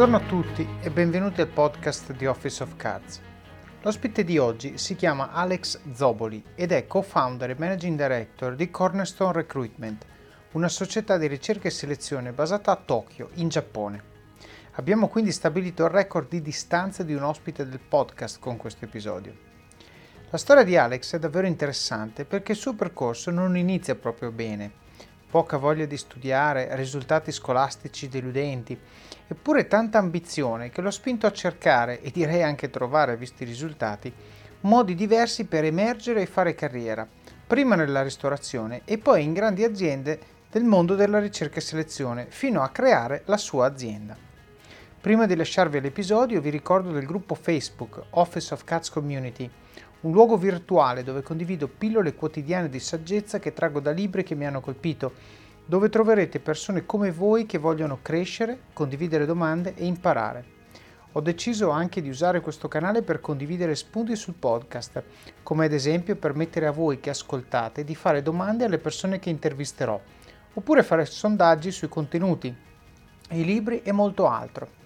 Buongiorno a tutti e benvenuti al podcast di Office of Cards. L'ospite di oggi si chiama Alex Zoboli ed è co-founder e managing director di Cornerstone Recruitment, una società di ricerca e selezione basata a Tokyo, in Giappone. Abbiamo quindi stabilito il record di distanza di un ospite del podcast con questo episodio. La storia di Alex è davvero interessante perché il suo percorso non inizia proprio bene. Poca voglia di studiare, risultati scolastici deludenti, eppure tanta ambizione che l'ho spinto a cercare e direi anche trovare, visti i risultati, modi diversi per emergere e fare carriera, prima nella ristorazione e poi in grandi aziende del mondo della ricerca e selezione, fino a creare la sua azienda. Prima di lasciarvi l'episodio vi ricordo del gruppo Facebook Office of Cats Community, un luogo virtuale dove condivido pillole quotidiane di saggezza che traggo da libri che mi hanno colpito, dove troverete persone come voi che vogliono crescere, condividere domande e imparare. Ho deciso anche di usare questo canale per condividere spunti sul podcast, come ad esempio permettere a voi che ascoltate di fare domande alle persone che intervisterò, oppure fare sondaggi sui contenuti, i libri e molto altro.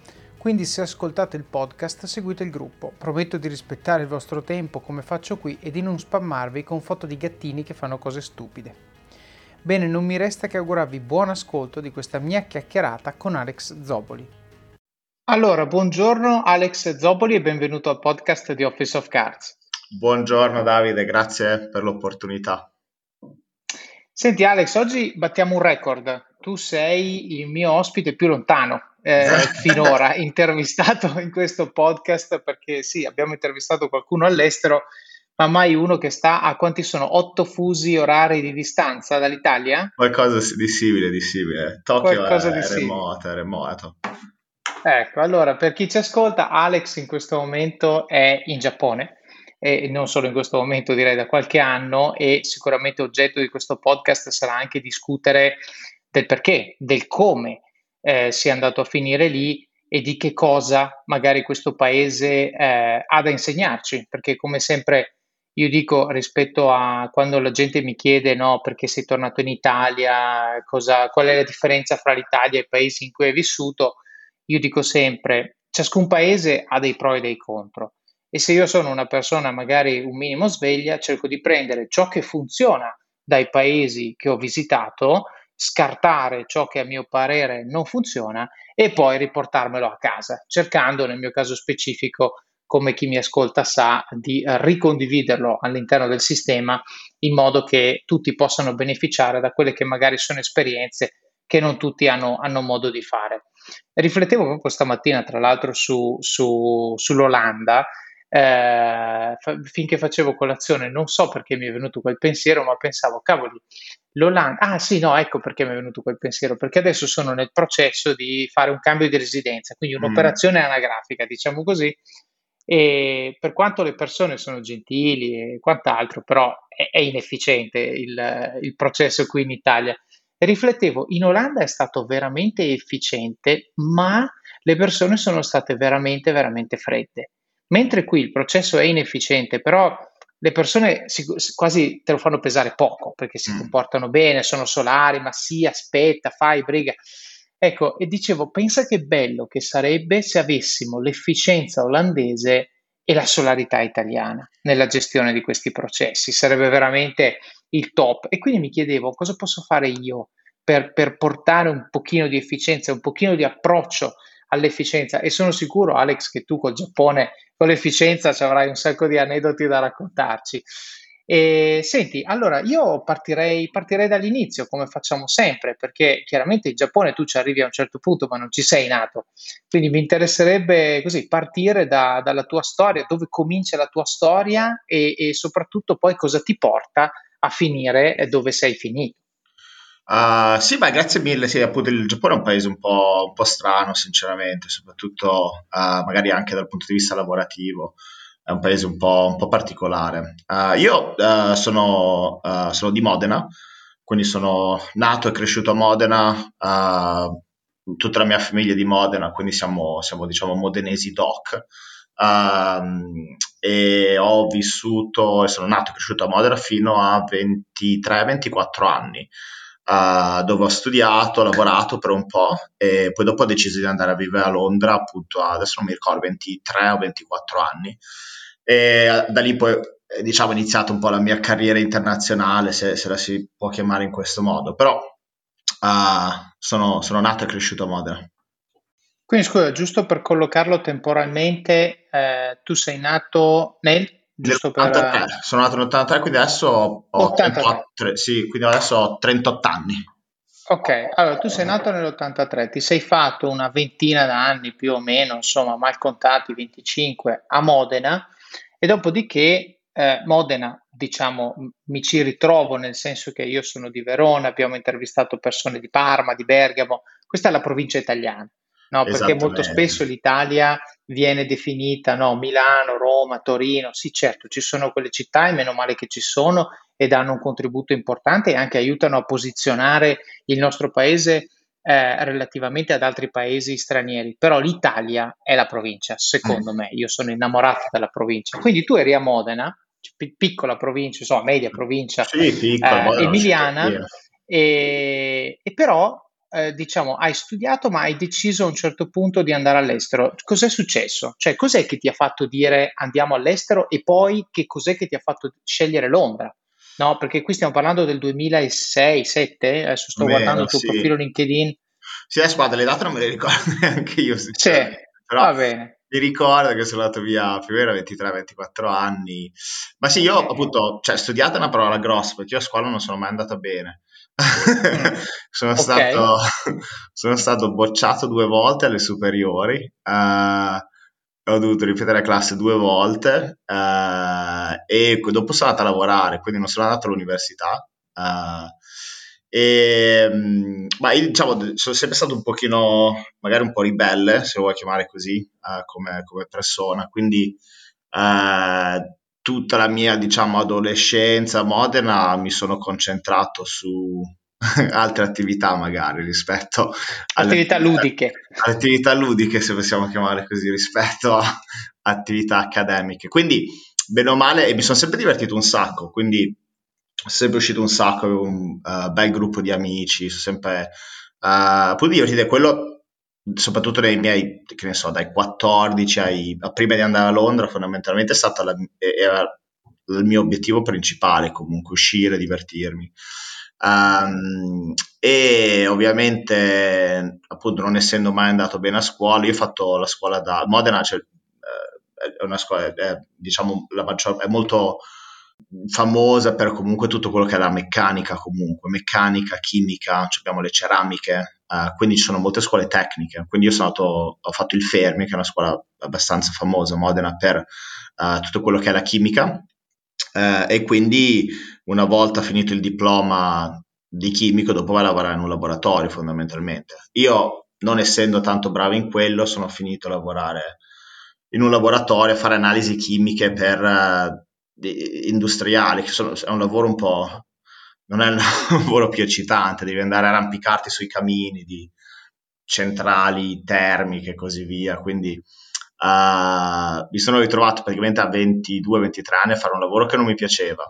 Quindi se ascoltate il podcast seguite il gruppo. Prometto di rispettare il vostro tempo come faccio qui e di non spammarvi con foto di gattini che fanno cose stupide. Bene, non mi resta che augurarvi buon ascolto di questa mia chiacchierata con Alex Zoboli. Allora, buongiorno Alex Zoboli e benvenuto al podcast di Office of Cards. Buongiorno Davide, grazie per l'opportunità. Senti Alex, oggi battiamo un record. Tu sei il mio ospite più lontano eh, finora intervistato in questo podcast perché sì, abbiamo intervistato qualcuno all'estero, ma mai uno che sta a quanti sono? Otto fusi orari di distanza dall'Italia? Qualcosa di simile, di simile. Tokyo Qualcosa è, di remoto, è remoto. Ecco, allora per chi ci ascolta, Alex in questo momento è in Giappone e non solo in questo momento, direi da qualche anno e sicuramente oggetto di questo podcast sarà anche discutere del perché, del come eh, sia andato a finire lì e di che cosa magari questo paese eh, ha da insegnarci, perché come sempre io dico rispetto a quando la gente mi chiede no, perché sei tornato in Italia, cosa, qual è la differenza fra l'Italia e i paesi in cui hai vissuto, io dico sempre ciascun paese ha dei pro e dei contro. E se io sono una persona magari un minimo sveglia cerco di prendere ciò che funziona dai paesi che ho visitato scartare ciò che a mio parere non funziona e poi riportarmelo a casa, cercando nel mio caso specifico, come chi mi ascolta sa, di ricondividerlo all'interno del sistema in modo che tutti possano beneficiare da quelle che magari sono esperienze che non tutti hanno, hanno modo di fare. Riflettevo proprio stamattina, tra l'altro, su, su, sull'Olanda eh, finché facevo colazione, non so perché mi è venuto quel pensiero, ma pensavo, cavoli, l'Olanda, ah sì, no, ecco perché mi è venuto quel pensiero, perché adesso sono nel processo di fare un cambio di residenza, quindi un'operazione mm. anagrafica, diciamo così, e per quanto le persone sono gentili e quant'altro, però è, è inefficiente il, il processo qui in Italia. riflettevo, in Olanda è stato veramente efficiente, ma le persone sono state veramente, veramente fredde. Mentre qui il processo è inefficiente, però le persone si, quasi te lo fanno pesare poco perché si mm. comportano bene, sono solari, ma sì, aspetta, fai, briga. Ecco, e dicevo, pensa che bello che sarebbe se avessimo l'efficienza olandese e la solarità italiana nella gestione di questi processi, sarebbe veramente il top. E quindi mi chiedevo cosa posso fare io per, per portare un pochino di efficienza, un pochino di approccio all'efficienza e sono sicuro Alex che tu col Giappone con l'efficienza ci avrai un sacco di aneddoti da raccontarci. E, senti, allora io partirei, partirei, dall'inizio come facciamo sempre, perché chiaramente in Giappone tu ci arrivi a un certo punto, ma non ci sei nato. Quindi mi interesserebbe così partire da, dalla tua storia, dove comincia la tua storia e, e soprattutto poi cosa ti porta a finire dove sei finito. Uh, sì, beh, grazie mille. Sì, appunto il Giappone è un paese un po', un po strano, sinceramente, soprattutto uh, magari anche dal punto di vista lavorativo. È un paese un po', un po particolare. Uh, io sono, sono, di Modena, quindi sono nato e cresciuto a Modena, tutta la mia famiglia è di Modena, quindi siamo, siamo diciamo, modenesi doc. Um, e ho vissuto e sono nato e cresciuto a Modena fino a 23-24 anni. Uh, dove ho studiato, ho lavorato per un po' e poi dopo ho deciso di andare a vivere a Londra, appunto adesso non mi ricordo, 23 o 24 anni. E da lì poi diciamo iniziato un po' la mia carriera internazionale, se, se la si può chiamare in questo modo, però uh, sono, sono nato e cresciuto a Modena. Quindi scusa, giusto per collocarlo temporalmente, eh, tu sei nato nel... Giusto per... Sono nato nell'83, quindi adesso ho, 83, sì, quindi adesso ho 38 anni. Ok, allora tu sei nato nell'83, ti sei fatto una ventina d'anni più o meno, insomma, mal contati 25 a Modena e dopodiché eh, Modena, diciamo, mi ci ritrovo nel senso che io sono di Verona, abbiamo intervistato persone di Parma, di Bergamo, questa è la provincia italiana. No, perché molto spesso l'Italia viene definita no, Milano, Roma, Torino. Sì, certo, ci sono quelle città e meno male che ci sono e danno un contributo importante e anche aiutano a posizionare il nostro paese eh, relativamente ad altri paesi stranieri. Però l'Italia è la provincia, secondo mm. me. Io sono innamorato della provincia. Quindi tu eri a Modena, piccola provincia, insomma, media provincia sì, piccola, eh, emiliana, e, e però eh, diciamo, hai studiato ma hai deciso a un certo punto di andare all'estero. Cos'è successo? Cioè, cos'è che ti ha fatto dire andiamo all'estero e poi che cos'è che ti ha fatto scegliere Londra? No, perché qui stiamo parlando del 2006-2007, adesso sto Meno, guardando il tuo sì. profilo LinkedIn. Sì, adesso guarda, le date non me le ricordo neanche io. Sì, però va bene. Mi ricordo che sono andato via più o meno 23-24 anni. Ma sì, io appunto, cioè, studiate è una parola grossa, perché io a scuola non sono mai andato bene. sono, okay. stato, sono, stato, bocciato due volte alle superiori. Uh, ho dovuto ripetere la classe due volte uh, e dopo sono andato a lavorare, quindi non sono andato all'università. Uh, e, ma io diciamo, sono sempre stato un pochino, magari un po' ribelle, se lo vuoi chiamare così, come, come, persona. Quindi tutta la mia, diciamo, adolescenza a Modena mi sono concentrato su altre attività magari rispetto alle attività ludiche. Attività ludiche, se possiamo chiamare così, rispetto a attività accademiche. Quindi, bene o male, e mi sono sempre divertito un sacco, quindi sono sempre uscito un sacco, avevo un uh, bel gruppo di amici, sono sempre... Uh, poi divertito, quello soprattutto nei miei, che ne so, dai 14 ai, prima di andare a Londra, fondamentalmente è stato la, era il mio obiettivo principale, comunque uscire, divertirmi. Um, e ovviamente, appunto, non essendo mai andato bene a scuola, io ho fatto la scuola da Modena, cioè, eh, è una scuola, è, diciamo, la maggior, è molto famosa per comunque tutto quello che è la meccanica comunque, meccanica, chimica, abbiamo le ceramiche, uh, quindi ci sono molte scuole tecniche, quindi io sono andato, ho fatto il Fermi, che è una scuola abbastanza famosa a Modena per uh, tutto quello che è la chimica uh, e quindi una volta finito il diploma di chimico dopo vai a lavorare in un laboratorio fondamentalmente. Io non essendo tanto bravo in quello sono finito a lavorare in un laboratorio a fare analisi chimiche per industriali, che sono, è un lavoro un po', non è un lavoro più eccitante, devi andare a arrampicarti sui camini di centrali termiche e così via, quindi uh, mi sono ritrovato praticamente a 22-23 anni a fare un lavoro che non mi piaceva,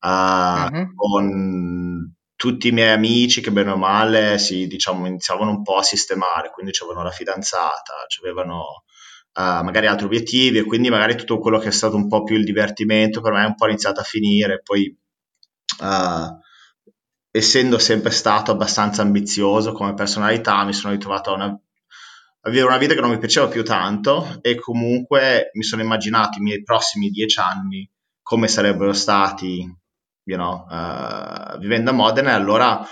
uh, uh-huh. con tutti i miei amici che bene o male si, diciamo, iniziavano un po' a sistemare, quindi avevano la fidanzata, avevano uh, magari altri obiettivi e quindi magari tutto quello che è stato un po' più il divertimento per me è un po' iniziato a finire, poi uh, essendo sempre stato abbastanza ambizioso come personalità mi sono ritrovato a, una, vivere una vita che non mi piaceva più tanto e comunque mi sono immaginato i miei prossimi dieci anni come sarebbero stati you know, uh, vivendo a Modena e allora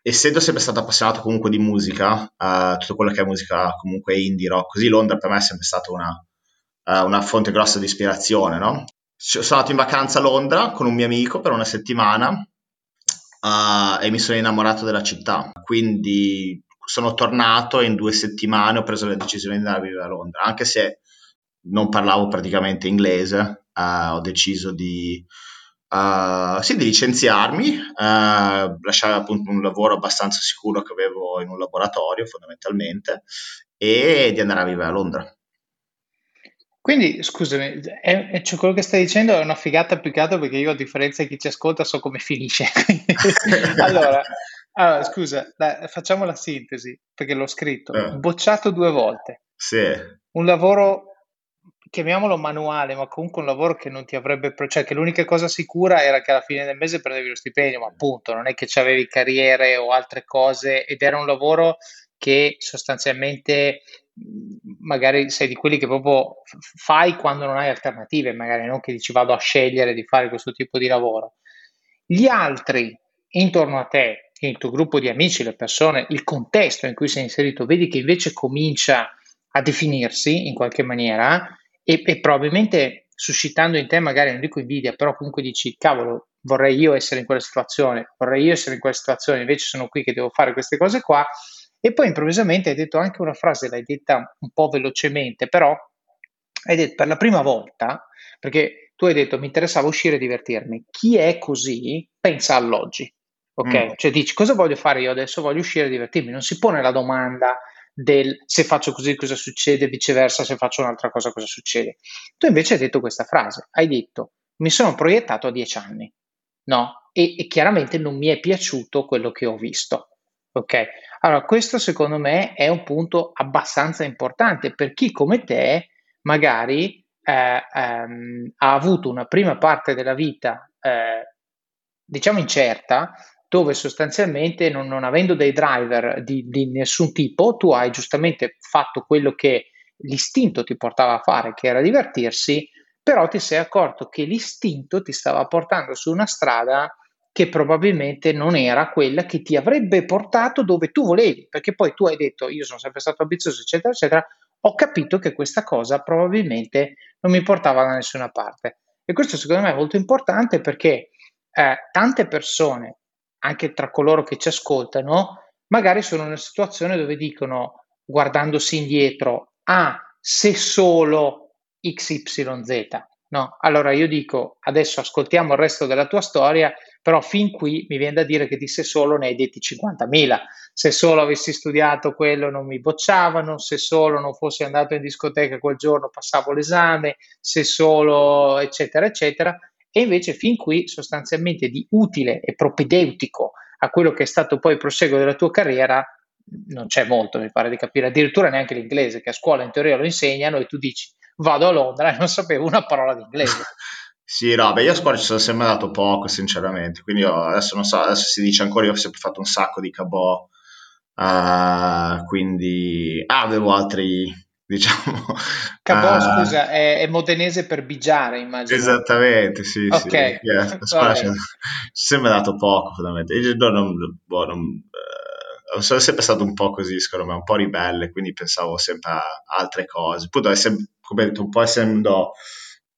essendo sempre stato appassionato comunque di musica, uh, tutto quello che è musica comunque indie rock, così Londra per me è sempre stata una, uh, una fonte grossa di ispirazione, no? Sono andato in vacanza a Londra con un mio amico per una settimana uh, e mi sono innamorato della città, quindi sono tornato e in due settimane ho preso la decisione di andare a vivere a Londra, anche se non parlavo praticamente inglese, ho deciso di Uh, sì, di licenziarmi, uh, lasciare appunto un lavoro abbastanza sicuro che avevo in un laboratorio fondamentalmente e di andare a vivere a Londra. Quindi, scusami, è, è, cioè, quello che stai dicendo è una figata più che altro perché io, a differenza di chi ci ascolta, so come finisce. allora, Allora, scusa, dai, facciamo la sintesi, perché l'ho scritto. Eh. Bocciato due volte. Sì. Un lavoro, chiamiamolo manuale, ma comunque un lavoro che non ti avrebbe... pro- Cioè, che l'unica cosa sicura era che alla fine del mese prendevi lo stipendio, ma appunto non è che c'avevi carriere o altre cose, ed era un lavoro che sostanzialmente magari sei di quelli che proprio fai quando non hai alternative, magari non che dici vado a scegliere di fare questo tipo di lavoro. Gli altri intorno a te, il tuo gruppo di amici, le persone, il contesto in cui sei inserito, vedi che invece comincia a definirsi in qualche maniera e, e probabilmente suscitando in te magari non dico invidia, però comunque dici cavolo, vorrei io essere in quella situazione, vorrei io essere in quella situazione, invece sono qui che devo fare queste cose qua e poi improvvisamente hai detto anche una frase, l'hai detta un po' velocemente, però hai detto per la prima volta, perché tu hai detto mi interessava uscire e divertirmi, chi è così pensa all'oggi, ok? Mm. Cioè dici cosa voglio fare io adesso? Voglio uscire e divertirmi, non si pone la domanda del se faccio così cosa succede, viceversa se faccio un'altra cosa cosa succede. Tu invece hai detto questa frase, hai detto mi sono proiettato a dieci anni, no? E, e chiaramente non mi è piaciuto quello che ho visto. Ok, allora questo secondo me è un punto abbastanza importante per chi come te magari eh, ehm, ha avuto una prima parte della vita, eh, diciamo incerta, dove sostanzialmente non, non avendo dei driver di, di nessun tipo, tu hai giustamente fatto quello che l'istinto ti portava a fare, che era divertirsi, però ti sei accorto che l'istinto ti stava portando su una strada che probabilmente non era quella che ti avrebbe portato dove tu volevi, perché poi tu hai detto io sono sempre stato ambizioso, eccetera, eccetera, ho capito che questa cosa probabilmente non mi portava da nessuna parte. E questo secondo me è molto importante perché eh, tante persone, anche tra coloro che ci ascoltano, magari sono in una situazione dove dicono, guardandosi indietro, ah, se solo XYZ. No, allora io dico, adesso ascoltiamo il resto della tua storia però fin qui mi viene da dire che di se solo ne hai detti 50.000. Se solo avessi studiato quello non mi bocciavano, se solo non fossi andato in discoteca quel giorno passavo l'esame, se solo eccetera eccetera. E invece fin qui sostanzialmente di utile e propedeutico a quello che è stato poi il proseguo della tua carriera non c'è molto, mi pare di capire, addirittura neanche l'inglese, che a scuola in teoria lo insegnano e tu dici vado a Londra e non sapevo una parola di inglese. Sì, no, beh, io a scuola ci sono sempre andato poco, sinceramente, quindi io adesso non so, adesso si dice ancora, io ho sempre fatto un sacco di cabò, uh, quindi ah, avevo altri, diciamo... Cabò, uh, scusa, è, è, modenese per bigiare, immagino. Esattamente, sì, Ok. sì. Yeah, a scuola ci ho sempre dato poco, fondamentalmente. Io non, boh, non, uh, sono sempre stato un po' così, secondo me, un po' ribelle, quindi pensavo sempre a altre cose. Appunto, come ho detto, un po' essendo...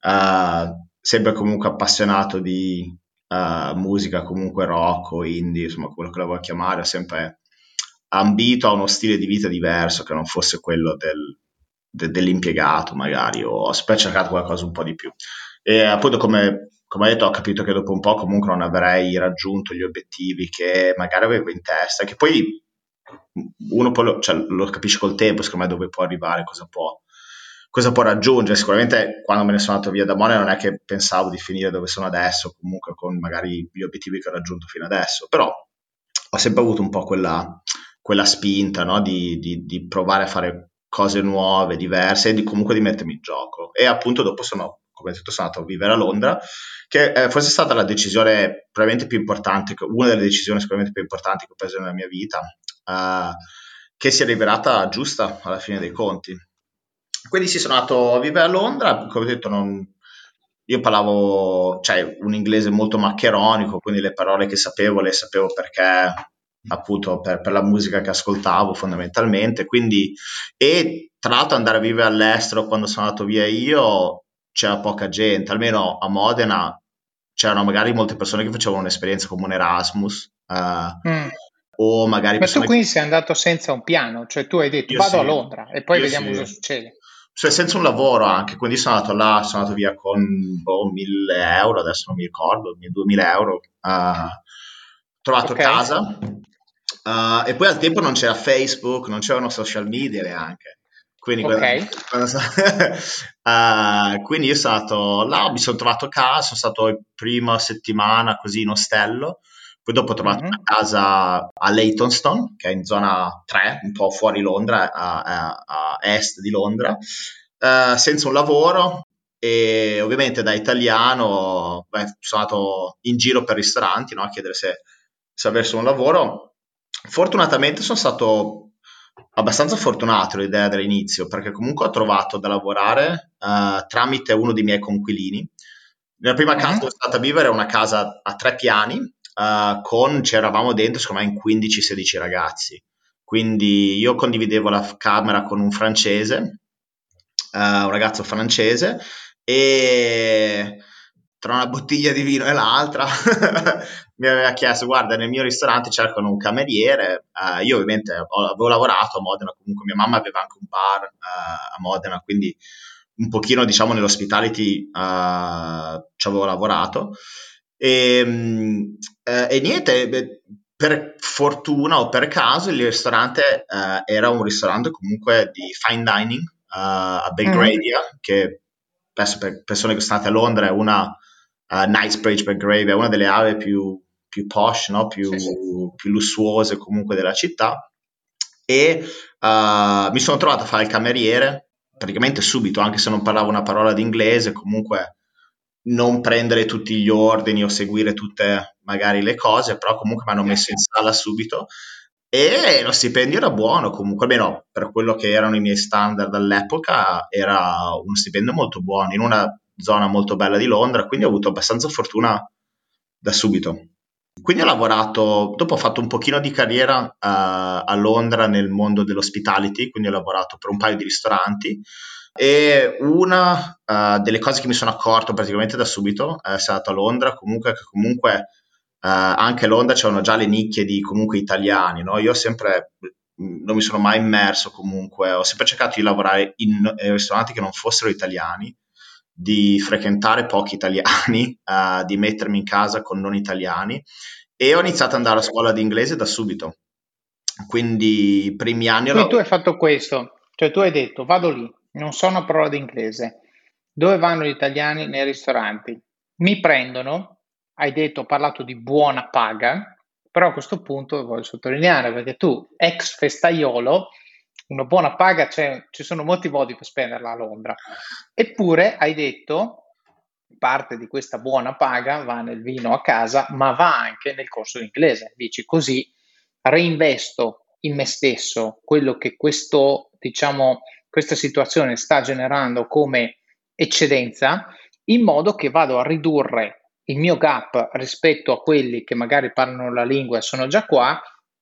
Uh, sempre comunque appassionato di uh, musica, comunque rock o indie, insomma quello che la vuoi chiamare, ho sempre ambito a uno stile di vita diverso che non fosse quello del, de, dell'impiegato magari, o ho sempre cercato qualcosa un po' di più. E appunto come, come detto ho capito che dopo un po' comunque non avrei raggiunto gli obiettivi che magari avevo in testa, che poi uno poi lo, cioè, lo capisce col tempo, secondo me dove può arrivare, cosa può cosa può raggiungere. Sicuramente quando me ne sono andato via da Mone non è che pensavo di finire dove sono adesso, comunque con magari gli obiettivi che ho raggiunto fino adesso, però ho sempre avuto un po' quella, quella spinta no? di, di, di, provare a fare cose nuove, diverse e di, comunque di mettermi in gioco. E appunto dopo sono, come detto, sono andato a vivere a Londra, che eh, forse è stata la decisione probabilmente più importante, una delle decisioni sicuramente più importanti che ho preso nella mia vita, eh, che si è rivelata giusta alla fine dei conti quindi sì, sono andato a vivere a Londra, come ho detto, non, io parlavo, cioè, un inglese molto maccheronico, quindi le parole che sapevo le sapevo perché appunto per, per, la musica che ascoltavo fondamentalmente, quindi e tra l'altro andare a vivere all'estero quando sono andato via io c'era poca gente, almeno a Modena c'erano magari molte persone che facevano un'esperienza come un Erasmus. Uh, mm. O magari Ma tu quindi sei andato senza un piano, cioè tu hai detto io vado sì, a Londra e poi vediamo sì. cosa succede cioè senza un lavoro anche, quindi sono andato là, sono andato via con boh, 1000 euro, adesso non mi ricordo, 2000 euro, uh, trovato okay. casa uh, e poi al tempo non c'era Facebook, non c'erano social media neanche. Quindi, okay. quando, quando, uh, quindi io sono stato là, mi sono trovato casa, sono stato la prima settimana così in ostello Poi dopo ho trovato mm-hmm. una casa a Leytonstone, che è in zona 3, un po' fuori Londra, a, a, a est di Londra, uh, senza un lavoro, e ovviamente da italiano beh, sono andato in giro per ristoranti no, a chiedere se, se avessi un lavoro. Fortunatamente sono stato abbastanza fortunato l'idea dell'inizio perché comunque ho trovato da lavorare uh, tramite uno dei miei conquilini. Nella prima uh-huh. casa dove sono stata a vivere una casa a tre piani uh, con, c'eravamo dentro secondo me in 15-16 ragazzi. Quindi io condividevo la camera con un francese, uh, un ragazzo francese, e tra una bottiglia di vino e l'altra mi aveva chiesto guarda nel mio ristorante cercano un cameriere uh, io ovviamente avevo lavorato a Modena comunque mia mamma aveva anche un bar uh, a Modena quindi un pochino diciamo nell'hospitality uh, ci avevo lavorato e, um, e niente per fortuna o per caso il ristorante era un ristorante comunque di fine dining a Belgravia mm. che penso per persone che sono state a Londra è una uh, Knightsbridge Belgravia, è una delle aree più, più posh, no? più, sì, sì. più, lussuose comunque della città e uh, mi sono trovato a fare il cameriere praticamente subito, anche se non parlavo una parola di inglese, comunque non prendere tutti gli ordini o seguire tutte magari le cose, però comunque mi hanno messo in sala subito. E lo stipendio era buono comunque, almeno per quello che erano i miei standard all'epoca, era uno stipendio molto buono in una zona molto bella di Londra, quindi ho avuto abbastanza fortuna da subito. Quindi ho lavorato, dopo ho fatto un pochino di carriera uh, a Londra nel mondo dell'hospitality, quindi ho lavorato per un paio di ristoranti e una uh, delle cose che mi sono accorto praticamente da subito è stata a Londra, comunque che comunque Uh, anche a Londra c'erano già le nicchie di comunque italiani, no? Io sempre non mi sono mai immerso comunque, ho sempre cercato di lavorare in, in ristoranti che non fossero italiani, di frequentare pochi italiani, uh, di mettermi in casa con non italiani e ho iniziato ad andare a scuola di inglese da subito. Quindi i primi anni... Quindi tu hai fatto questo, cioè tu hai detto vado lì, non so una parola di inglese, dove vanno gli italiani nei ristoranti? Mi prendono, hai detto, ho parlato di buona paga, però a questo punto voglio sottolineare perché tu, ex festaiolo, una buona paga, cioè, ci sono molti modi per spenderla a Londra. Eppure hai detto, parte di questa buona paga va nel vino a casa, ma va anche nel corso d'inglese. Dici così reinvesto in me stesso quello che questo, diciamo, questa situazione sta generando come eccedenza, in modo che vado a ridurre il mio gap rispetto a quelli che magari parlano la lingua e sono già qua,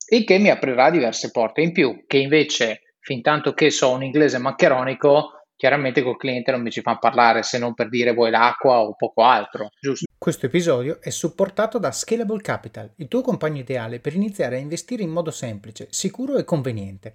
il che mi aprirà diverse porte in più, che invece, fin tanto che so un inglese maccheronico, chiaramente col cliente non mi ci fa parlare se non per dire vuoi l'acqua o poco altro, giusto? Questo episodio è supportato da Scalable Capital, il tuo compagno ideale per iniziare a investire in modo semplice, sicuro e conveniente.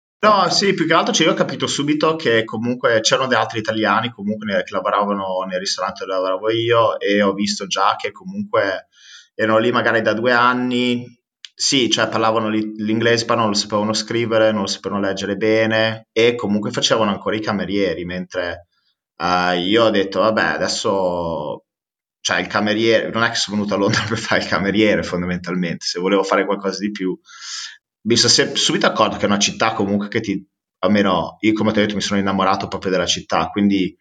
No, sì, più che altro cioè, io ho capito subito che comunque c'erano degli altri italiani comunque che lavoravano nel ristorante dove lavoravo io e ho visto già che comunque erano lì magari da due anni, sì, cioè parlavano l'inglese, ma non lo sapevano scrivere, non lo sapevano leggere bene e comunque facevano ancora i camerieri, mentre uh, io ho detto, vabbè, adesso, cioè il cameriere, non è che sono venuto a Londra per fare il cameriere fondamentalmente, se volevo fare qualcosa di più mi sono subito accorto che è una città comunque che ti almeno io come ti ho detto mi sono innamorato proprio della città, quindi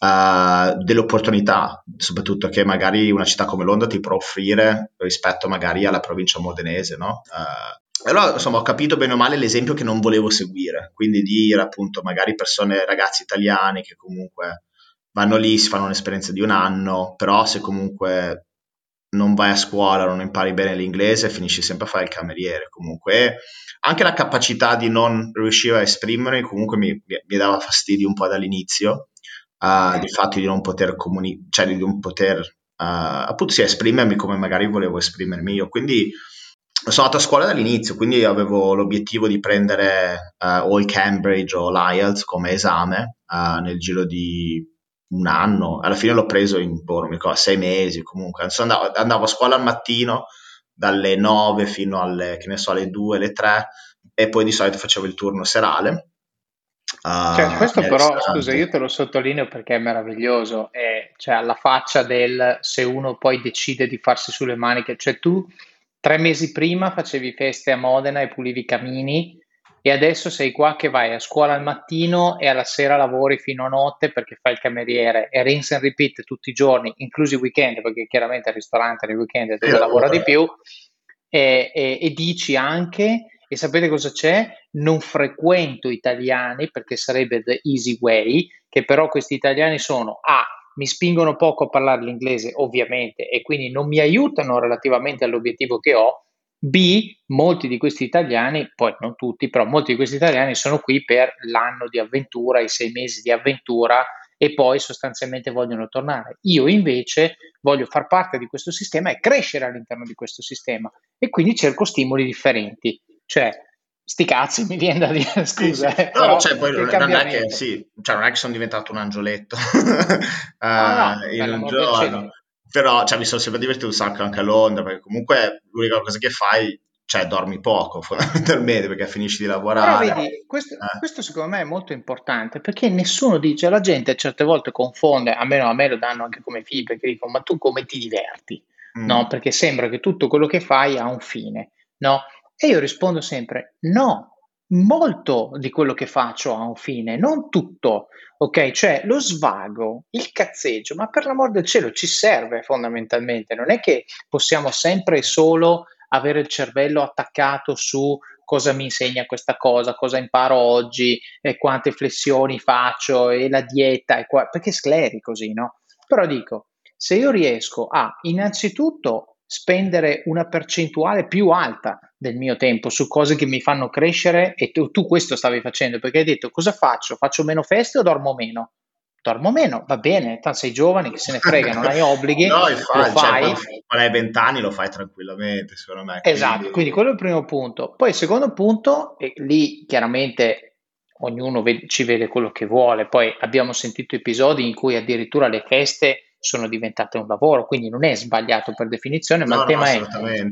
uh, delle opportunità, soprattutto che magari una città come Londra ti può offrire rispetto magari alla provincia modenese, no? Uh, allora, insomma, ho capito bene o male l'esempio che non volevo seguire, quindi dire appunto magari persone, ragazzi italiani che comunque vanno lì, si fanno un'esperienza di un anno, però se comunque non vai a scuola, non impari bene l'inglese, finisci sempre a fare il cameriere. Comunque, anche la capacità di non riuscire a esprimermi, comunque mi, mi dava fastidio un po' dall'inizio, uh, il fatto di non poter comunicare, cioè di non poter uh, appunto sì, esprimermi come magari volevo esprimermi io. Quindi sono andato a scuola dall'inizio, quindi avevo l'obiettivo di prendere uh, o il Cambridge o l'IELTS come esame nel giro di un anno, alla fine l'ho preso in boh, ricordo, sei mesi comunque, andavo, andavo, a scuola al mattino dalle 9 fino alle, che ne so, alle 2, alle 3 e poi di solito facevo il turno serale. Uh, cioè, questo però, scusa, io te lo sottolineo perché è meraviglioso, è, cioè alla faccia del se uno poi decide di farsi sulle maniche, cioè tu tre mesi prima facevi feste a Modena e pulivi i camini, e adesso sei qua che vai a scuola al mattino e alla sera lavori fino a notte perché fai il cameriere. E rinse and repeat tutti i giorni, inclusi i weekend, perché chiaramente il ristorante nei weekend è dove lavora di più, e, e, e dici anche, e sapete cosa c'è? Non frequento italiani perché sarebbe the easy way, che però questi italiani sono A, mi spingono poco a parlare l'inglese ovviamente e quindi non mi aiutano relativamente all'obiettivo che ho, B, molti di questi italiani, poi non tutti, però molti di questi italiani sono qui per l'anno di avventura, i sei mesi di avventura e poi sostanzialmente vogliono tornare. Io invece voglio far parte di questo sistema e crescere all'interno di questo sistema e quindi cerco stimoli differenti. Cioè, sti cazzi mi viene da dire scusa. Sì, sì. Eh, no, cioè, poi non è, che, sì, cioè, non è che sono diventato un angioletto uh, no, no, in un giorno però cioè, mi sono sempre divertito un sacco anche a Londra, perché comunque l'unica cosa che fai, cioè dormi poco fondamentalmente, perché finisci di lavorare. Però vedi, questo, eh. questo, secondo me è molto importante, perché nessuno dice, la gente certe volte confonde, almeno a me lo danno anche come feedback, dicono, ma tu come ti diverti? Mm. No, perché sembra che tutto quello che fai ha un fine, no? E io rispondo sempre, no, molto di quello che faccio ha un fine, non tutto, ok? Cioè lo svago, il cazzeggio, ma per l'amor del cielo ci serve fondamentalmente, non è che possiamo sempre e solo avere il cervello attaccato su cosa mi insegna questa cosa, cosa imparo oggi, e quante flessioni faccio e la dieta, e qua, perché scleri così, no? Però dico, se io riesco a innanzitutto spendere una percentuale più alta del mio tempo su cose che mi fanno crescere e tu, tu, questo stavi facendo perché hai detto cosa faccio? Faccio meno feste o dormo meno? Dormo meno, va bene, tanto sei giovane che se ne frega, non hai obblighi, no, infatti, lo cioè, fai. Cioè, quando hai vent'anni lo fai tranquillamente, secondo me. Esatto, quindi... quindi quello è il primo punto. Poi il secondo punto, e lì chiaramente ognuno vede, ci vede quello che vuole, poi abbiamo sentito episodi in cui addirittura le feste sono diventate un lavoro, quindi non è sbagliato per definizione, ma no, il tema no, è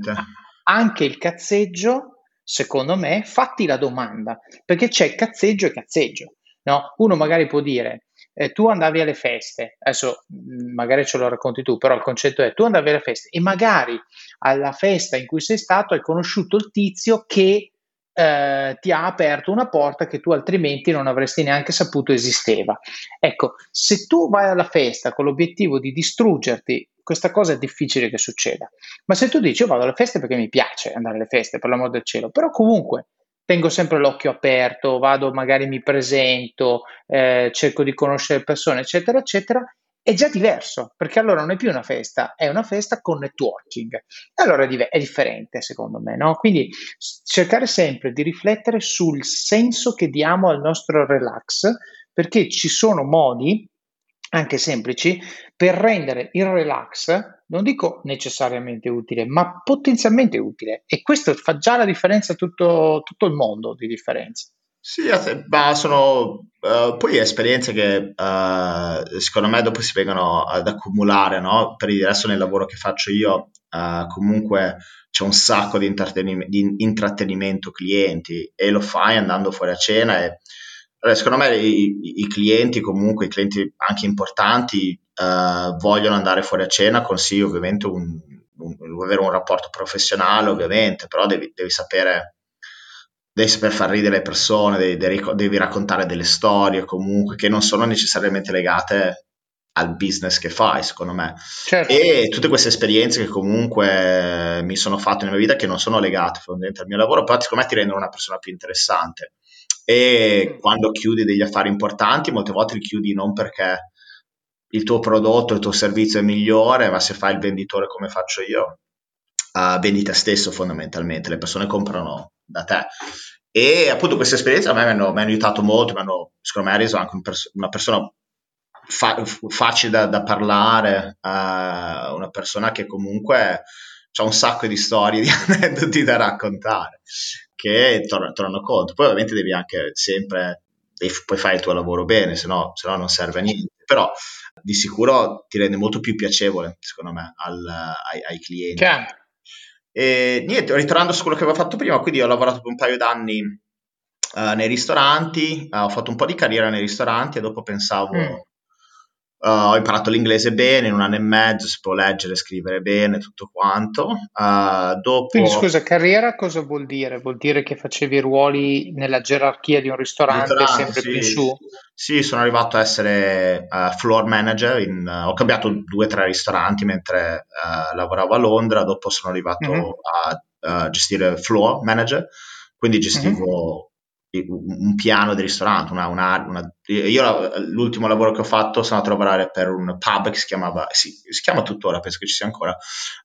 anche il cazzeggio, secondo me, fatti la domanda, perché c'è cazzeggio e cazzeggio. No? Uno magari può dire, eh, tu andavi alle feste, adesso mm, magari ce lo racconti tu, però il concetto è tu andavi alle feste e magari alla festa in cui sei stato hai conosciuto il tizio che eh, ti ha aperto una porta che tu altrimenti non avresti neanche saputo esisteva. Ecco, se tu vai alla festa con l'obiettivo di distruggerti, questa cosa è difficile che succeda. Ma se tu dici io vado alle feste perché mi piace andare alle feste, per l'amor del cielo, però comunque tengo sempre l'occhio aperto, vado, magari mi presento, eh, cerco di conoscere persone, eccetera, eccetera, è già diverso, perché allora non è più una festa, è una festa con networking. E allora è, differente, secondo me, no? Quindi cercare sempre di riflettere sul senso che diamo al nostro relax, perché ci sono modi, anche semplici, per rendere il relax, non dico necessariamente utile, ma potenzialmente utile. E questo fa già la differenza, tutto, tutto il mondo di differenza. Sì, ma sono uh, poi esperienze che uh, secondo me dopo si vengono ad accumulare, no? Per il resto nel lavoro che faccio io, uh, comunque c'è un sacco di, intrattenim- di, intrattenimento clienti e lo fai andando fuori a cena e allora, secondo me i, i, clienti comunque, i clienti anche importanti vogliono andare fuori a cena con sì ovviamente un, un, avere un rapporto professionale ovviamente, però devi, devi sapere devi saper far ridere le persone, devi, devi, raccontare delle storie comunque che non sono necessariamente legate al business che fai, secondo me. Certo. E tutte queste esperienze che comunque mi sono fatte nella mia vita, che non sono legate fondamentalmente al mio lavoro, però secondo me ti rendono una persona più interessante. E mm. quando chiudi degli affari importanti, molte volte li chiudi non perché il tuo prodotto, il tuo servizio è migliore, ma se fai il venditore come faccio io, uh, vendi te stesso fondamentalmente, le persone comprano da te. E appunto queste esperienze a me mi hanno, mi hanno aiutato molto, mi hanno, secondo me, reso anche un pers- una persona fa- facile da, da parlare, uh, una persona che comunque ha un sacco di storie, di aneddoti da raccontare, che tornano conto. Poi ovviamente devi anche sempre, puoi fare il tuo lavoro bene, se no, se no non serve a niente. Però di sicuro ti rende molto più piacevole, secondo me, al, ai, ai, clienti. Chiaro. E niente, ritornando su quello che avevo fatto prima, quindi ho lavorato per un paio d'anni uh, nei ristoranti, uh, ho fatto un po' di carriera nei ristoranti e dopo pensavo, mm. Uh, ho imparato l'inglese bene in un anno e mezzo, si può leggere e scrivere bene, tutto quanto. Uh, dopo... Quindi scusa, carriera cosa vuol dire? Vuol dire che facevi ruoli nella gerarchia di un ristorante, ristorante sempre sì, più in su? Sì, sono arrivato a essere uh, floor manager, in, ho cambiato due o tre ristoranti mentre lavoravo a Londra, dopo sono arrivato mm-hmm. a, a, gestire floor manager, quindi gestivo... Mm-hmm un piano di ristorante, una, una, una, io l'ultimo lavoro che ho fatto sono andato a lavorare per un pub che si chiamava, si, si chiama tuttora, penso che ci sia ancora,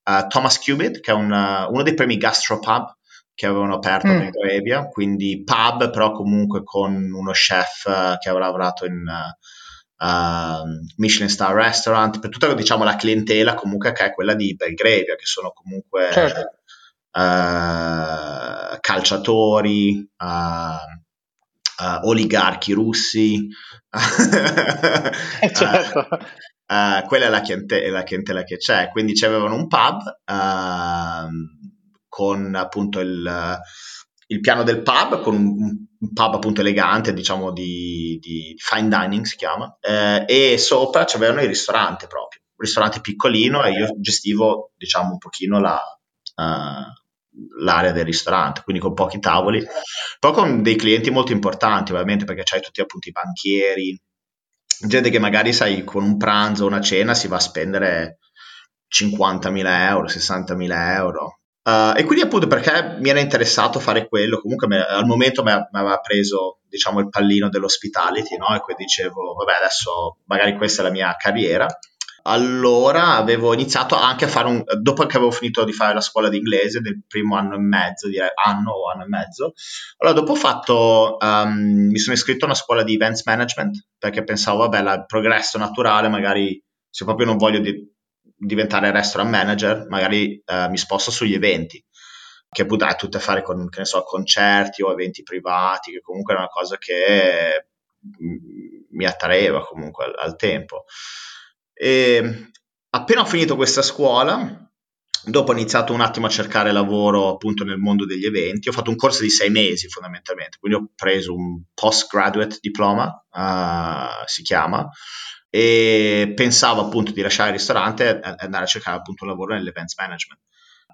uh, Thomas Cubit, che è un, uno dei primi gastropub che avevano aperto mm. in Arabia, quindi pub però comunque con uno chef uh, che aveva lavorato in uh, Michelin Star Restaurant, per tutta diciamo, la clientela comunque che è quella di Belgravia, che sono comunque... Certo uh, calciatori, uh, uh, oligarchi russi. Certo. quella è la, cliente- la, clientela che c'è. Quindi c'avevano un pub ehm, con appunto il il piano del pub con un, un pub appunto elegante, diciamo di, di fine dining si chiama, e sopra c'avevano il ristorante proprio, un ristorante piccolino e io gestivo diciamo un pochino la, uh, l'area del ristorante, quindi con pochi tavoli, poi con dei clienti molto importanti ovviamente perché c'hai tutti appunto i banchieri, gente che magari sai con un pranzo o una cena si va a spendere 50.000 euro, 60.000 euro. Uh, e quindi appunto perché mi era interessato fare quello, comunque me, al momento mi aveva preso diciamo il pallino dell'hospitality, no? E quindi dicevo, vabbè adesso magari questa è la mia carriera allora avevo iniziato anche a fare un dopo che avevo finito di fare la scuola di inglese del primo anno e mezzo direi anno o anno e mezzo allora dopo ho fatto um, mi sono iscritto a una scuola di events management perché pensavo vabbè il progresso naturale magari se proprio non voglio di, diventare restaurant manager magari uh, mi sposto sugli eventi che appunto ha tutto a fare con che ne so concerti o eventi privati che comunque era una cosa che mi attraeva comunque al, al tempo e appena ho finito questa scuola, dopo ho iniziato un attimo a cercare lavoro appunto nel mondo degli eventi, ho fatto un corso di sei mesi fondamentalmente, quindi ho preso un postgraduate diploma, uh, si chiama, e pensavo appunto di lasciare il ristorante e andare a cercare appunto un lavoro nell'events management.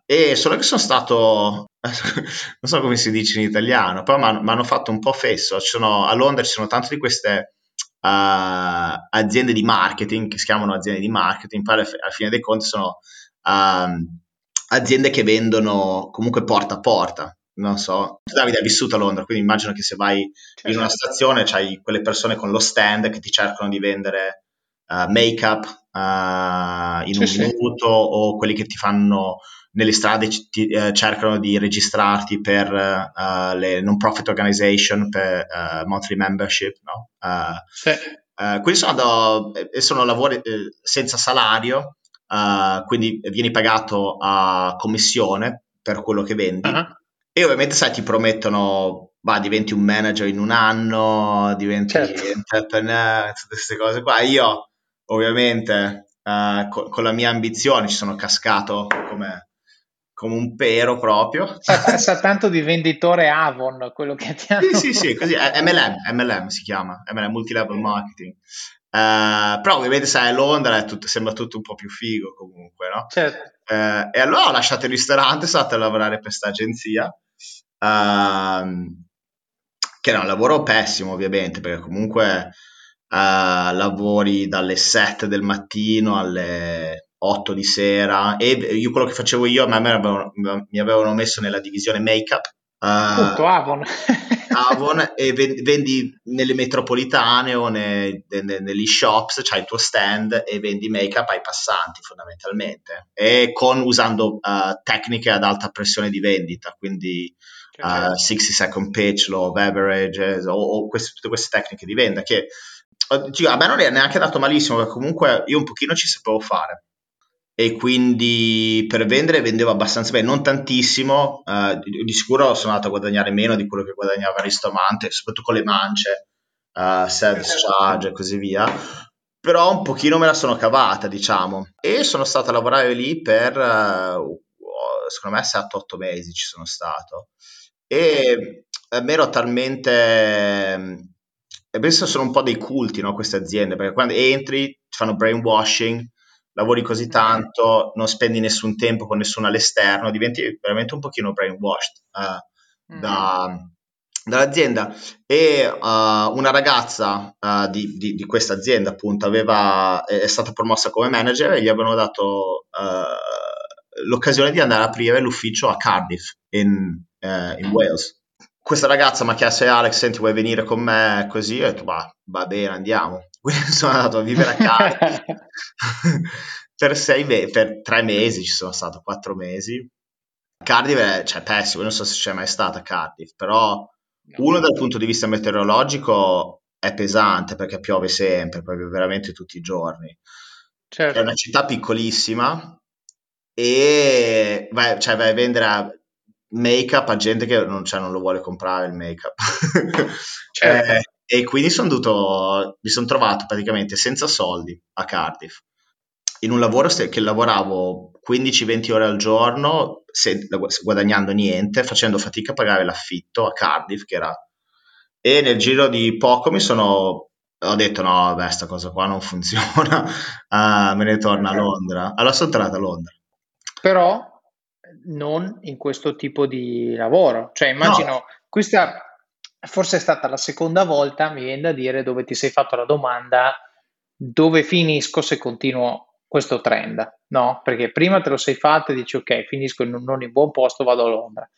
E solo che sono stato, non so come si dice in italiano, però mi hanno fatto un po' fesso. Sono, a Londra ci sono tante di queste uh, aziende di marketing, che si chiamano aziende di marketing, poi alla, alla fine dei conti sono uh, aziende che vendono comunque porta a porta. Non so, Davide ha vissuto a Londra, quindi immagino che se vai certo. in una stazione c'hai quelle persone con lo stand che ti cercano di vendere uh, make-up uh, in sì, un minuto o quelli che ti fanno nelle strade ti, eh, cercano di registrarti per uh, le non-profit organization, per uh, monthly membership, no? Uh, sì. quindi sono, sono lavori senza salario, quindi vieni pagato a commissione per quello che vendi. Uh-huh. E ovviamente, sai, ti promettono, va, diventi un manager in un anno, diventi certo. entrepreneur, tutte queste cose qua. Io, ovviamente, con, con la mia ambizione ci sono cascato come come un pero proprio. Sa, sa, tanto di venditore Avon, quello che ti hanno... Sì, sì, sì, così, MLM, MLM si chiama, MLM, Multilevel Marketing. Uh, però ovviamente sai a Londra è tutto, sembra tutto un po' più figo comunque, no? Certo. Uh, e allora ho lasciato il ristorante, sono andato a lavorare per questa agenzia uh, che era un lavoro pessimo ovviamente, perché comunque uh, lavori dalle 7 del mattino alle 8 di sera e io quello che facevo io, a me mi avevano, mi avevano messo nella divisione make-up. Uh, Tutto Avon. Avon e vendi nelle metropolitane o ne, ne, negli shops, c'hai il tuo stand e vendi make-up ai passanti fondamentalmente e con usando uh, tecniche ad alta pressione di vendita, quindi uh, 60 second pitch, low average o, o queste, tutte queste tecniche di venda che a me non è neanche dato malissimo perché comunque io un pochino ci sapevo fare e quindi per vendere vendevo abbastanza bene, non tantissimo, uh, di, di, sicuro sono andato a guadagnare meno di quello che guadagnava Ristomante, soprattutto con le mance, uh, service charge e così via, però un pochino me la sono cavata, diciamo, e sono stato a lavorare lì per, uh, secondo me, 7-8 mesi ci sono stato, e mi ero talmente... E penso sono un po' dei culti, no, queste aziende, perché quando entri ti fanno brainwashing, lavori così tanto, non spendi nessun tempo con nessuno all'esterno, diventi veramente un pochino brainwashed uh, mm. da, dall'azienda. E uh, una ragazza uh, di, di, di, questa azienda, appunto, aveva, è stata promossa come manager e gli avevano dato l'occasione di andare a aprire l'ufficio a Cardiff, in, in mm. Wales. Questa ragazza mi ha chiesto, Alex, senti, vuoi venire con me? Così, ho detto, va, va bene, andiamo sono andato a vivere a Cardiff per, sei me- per tre mesi, ci sono stato quattro mesi. Cardiff è cioè, pessimo, non so se c'è mai stata Cardiff, però uno dal punto di vista meteorologico è pesante perché piove sempre, proprio veramente tutti i giorni. Certo. È una città piccolissima e vai, cioè, vai a vendere make-up a gente che non, cioè, non lo vuole comprare il make-up. certo. eh, e quindi sono dovuto, mi sono trovato praticamente senza soldi a Cardiff, in un lavoro che lavoravo 15-20 ore al giorno, se, guadagnando niente, facendo fatica a pagare l'affitto a Cardiff, che era... E nel giro di poco mi sono... Ho detto no, vabbè, sta cosa qua non funziona, uh, me ne torno a Londra. Allora sono tornato a Londra. Però non in questo tipo di lavoro. Cioè, immagino, no. questa forse è stata la seconda volta, mi viene da dire, dove ti sei fatto la domanda dove finisco se continuo questo trend, no? Perché prima te lo sei fatto e dici ok, finisco in un non in buon posto, vado a Londra.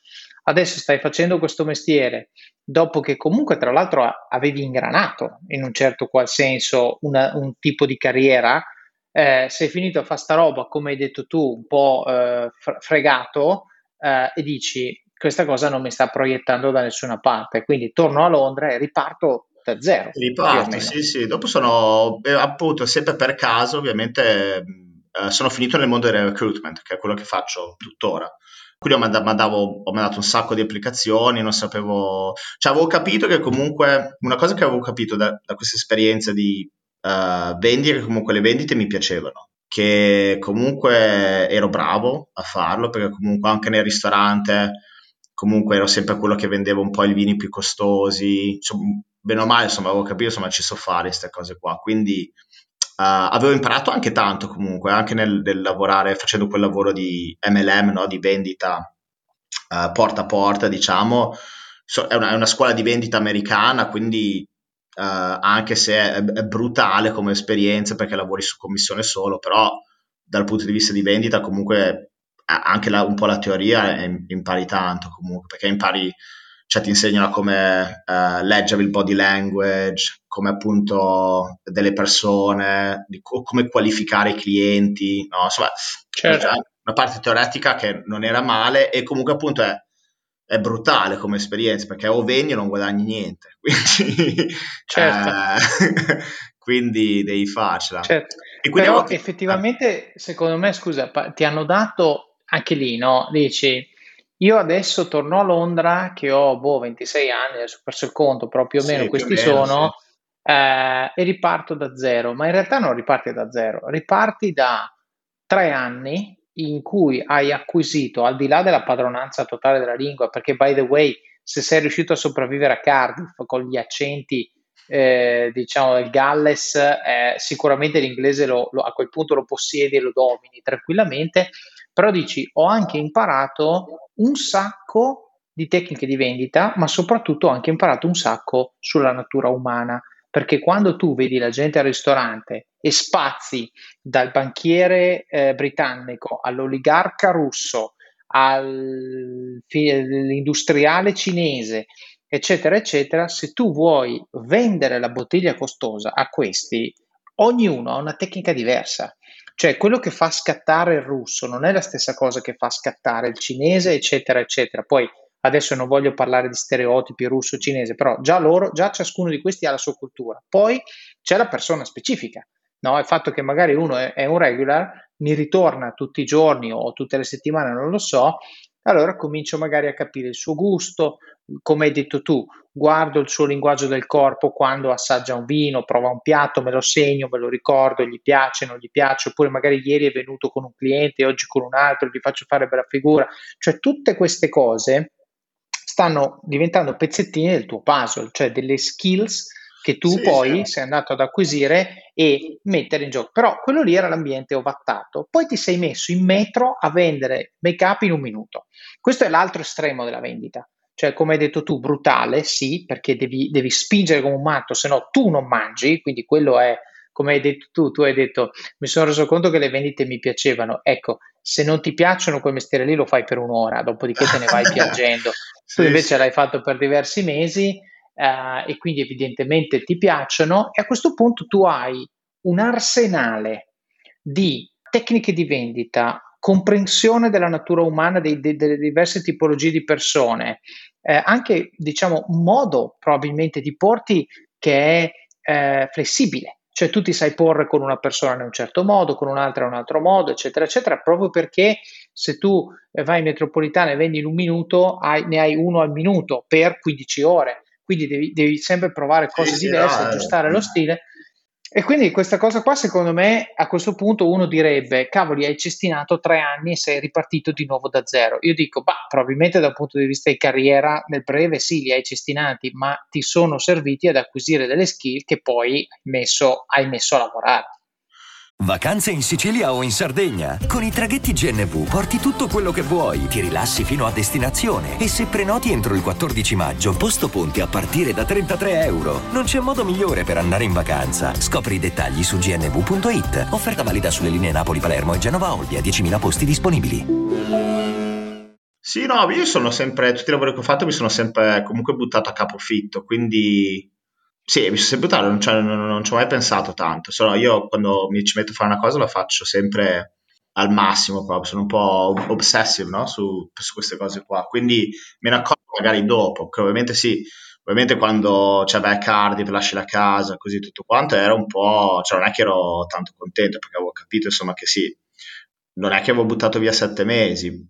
Adesso stai facendo questo mestiere, dopo che comunque tra l'altro avevi ingranato in un certo qual senso una, un tipo di carriera, eh, sei finito a fare sta roba, come hai detto tu, un po' eh, fregato eh, e dici questa cosa non mi sta proiettando da nessuna parte, quindi torno a Londra e riparto da zero. Riparto, sì, sì. Dopo sono, eh, appunto, sempre per caso, ovviamente, eh, sono finito nel mondo del recruitment, che è quello che faccio tuttora. Quindi ho, manda- mandavo, ho mandato un sacco di applicazioni, non sapevo... Cioè, avevo capito che comunque, una cosa che avevo capito da, da questa esperienza di uh, vendita, che comunque le vendite mi piacevano che comunque ero bravo a farlo perché comunque anche nel ristorante comunque ero sempre quello che vendeva un po' i vini più costosi, insomma, bene o male, insomma, avevo capito, insomma, ci so fare queste cose qua, quindi uh, avevo imparato anche tanto comunque, anche nel, nel, lavorare, facendo quel lavoro di MLM, no? di vendita uh, porta a porta, diciamo, so, è, una, è, una, scuola di vendita americana, quindi uh, anche se è, è brutale come esperienza perché lavori su commissione solo, però dal punto di vista di vendita comunque anche la, un po' la teoria impari tanto comunque, perché impari, cioè ti insegnano come uh, leggere il body language, come appunto delle persone, di, come qualificare i clienti, no? Insomma, certo. una parte teoretica che non era male e comunque appunto è, è brutale come esperienza perché o vendi o non guadagni niente, quindi, certo. eh, quindi devi farcela. Certo. Però effettivamente, secondo me, scusa, ti hanno dato anche lì, no? Dici, io adesso torno a Londra che ho boh, 26 anni, adesso ho perso il conto, però più o meno sì, questi meno, sono, sì. eh, e riparto da zero. Ma in realtà non riparti da zero, riparti da tre anni in cui hai acquisito, al di là della padronanza totale della lingua, perché by the way, se sei riuscito a sopravvivere a Cardiff con gli accenti, eh, diciamo, del Galles, eh, sicuramente l'inglese lo, lo, a quel punto lo possiedi e lo domini tranquillamente però dici ho anche imparato un sacco di tecniche di vendita, ma soprattutto ho anche imparato un sacco sulla natura umana, perché quando tu vedi la gente al ristorante e spazi dal banchiere eh, britannico all'oligarca russo all'industriale cinese, eccetera, eccetera, se tu vuoi vendere la bottiglia costosa a questi, ognuno ha una tecnica diversa. Cioè, quello che fa scattare il russo non è la stessa cosa che fa scattare il cinese, eccetera, eccetera. Poi adesso non voglio parlare di stereotipi russo-cinese, però già loro, già ciascuno di questi ha la sua cultura. Poi c'è la persona specifica, no? Il fatto che magari uno è, è un regular, mi ritorna tutti i giorni o tutte le settimane, non lo so, allora comincio magari a capire il suo gusto, come hai detto tu, guardo il suo linguaggio del corpo quando assaggia un vino, prova un piatto, me lo segno, me lo ricordo, gli piace, non gli piace, oppure magari ieri è venuto con un cliente, oggi con un altro, gli faccio fare bella figura, cioè tutte queste cose stanno diventando pezzettini del tuo puzzle, cioè delle skills che tu sì, poi sì. sei andato ad acquisire e mettere in gioco. Però quello lì era l'ambiente ovattato. Poi ti sei messo in metro a vendere make up in un minuto. Questo è l'altro estremo della vendita. Cioè, come hai detto tu, brutale, sì, perché devi, devi spingere come un matto, se no tu non mangi, quindi quello è, come hai detto tu, tu hai detto, mi sono reso conto che le vendite mi piacevano. Ecco, se non ti piacciono quel mestiere lì lo fai per un'ora, dopodiché te ne vai piangendo. Tu invece l'hai fatto per diversi mesi eh, e quindi evidentemente ti piacciono e a questo punto tu hai un arsenale di tecniche di vendita, comprensione della natura umana dei, de, delle diverse tipologie di persone, eh, anche diciamo un modo probabilmente di porti che è eh, flessibile. Cioè tu ti sai porre con una persona in un certo modo, con un'altra in un altro modo, eccetera, eccetera, proprio perché se tu eh, vai in metropolitana e vendi in un minuto, hai, ne hai uno al minuto per 15 ore, quindi devi, devi sempre provare cose sì, diverse, no, aggiustare lo stile e quindi questa cosa qua, secondo me, a questo punto uno direbbe: cavoli, hai cestinato tre anni e sei ripartito di nuovo da zero. Io dico: bah, probabilmente dal punto di vista di carriera, nel breve sì, li hai cestinati, ma ti sono serviti ad acquisire delle skill che poi hai messo, hai messo a lavorare. Vacanze in Sicilia o in Sardegna? Con i traghetti GNV porti tutto quello che vuoi, ti rilassi fino a destinazione e se prenoti entro il 14 maggio, posto ponti a partire da 33 euro. Non c'è modo migliore per andare in vacanza. Scopri i dettagli su gnv.it. Offerta valida sulle linee Napoli-Palermo e Genova-Olbia, 10.000 posti disponibili. Sì, no, io sono sempre, tutti i lavori che ho fatto mi sono sempre comunque buttato a capofitto, quindi sì, mi sono sempre buttato, non, cioè, non, non, ci ho mai pensato tanto. Solo io quando mi ci metto a fare una cosa la faccio sempre al massimo proprio, sono un po' obsessive no? su, su, queste cose qua. Quindi me ne accorgo magari dopo, che ovviamente sì, ovviamente quando cioè, Cardiff, lasci la casa, così tutto quanto, era un po', cioè non è che ero tanto contento perché avevo capito insomma che sì, non è che avevo buttato via sette mesi,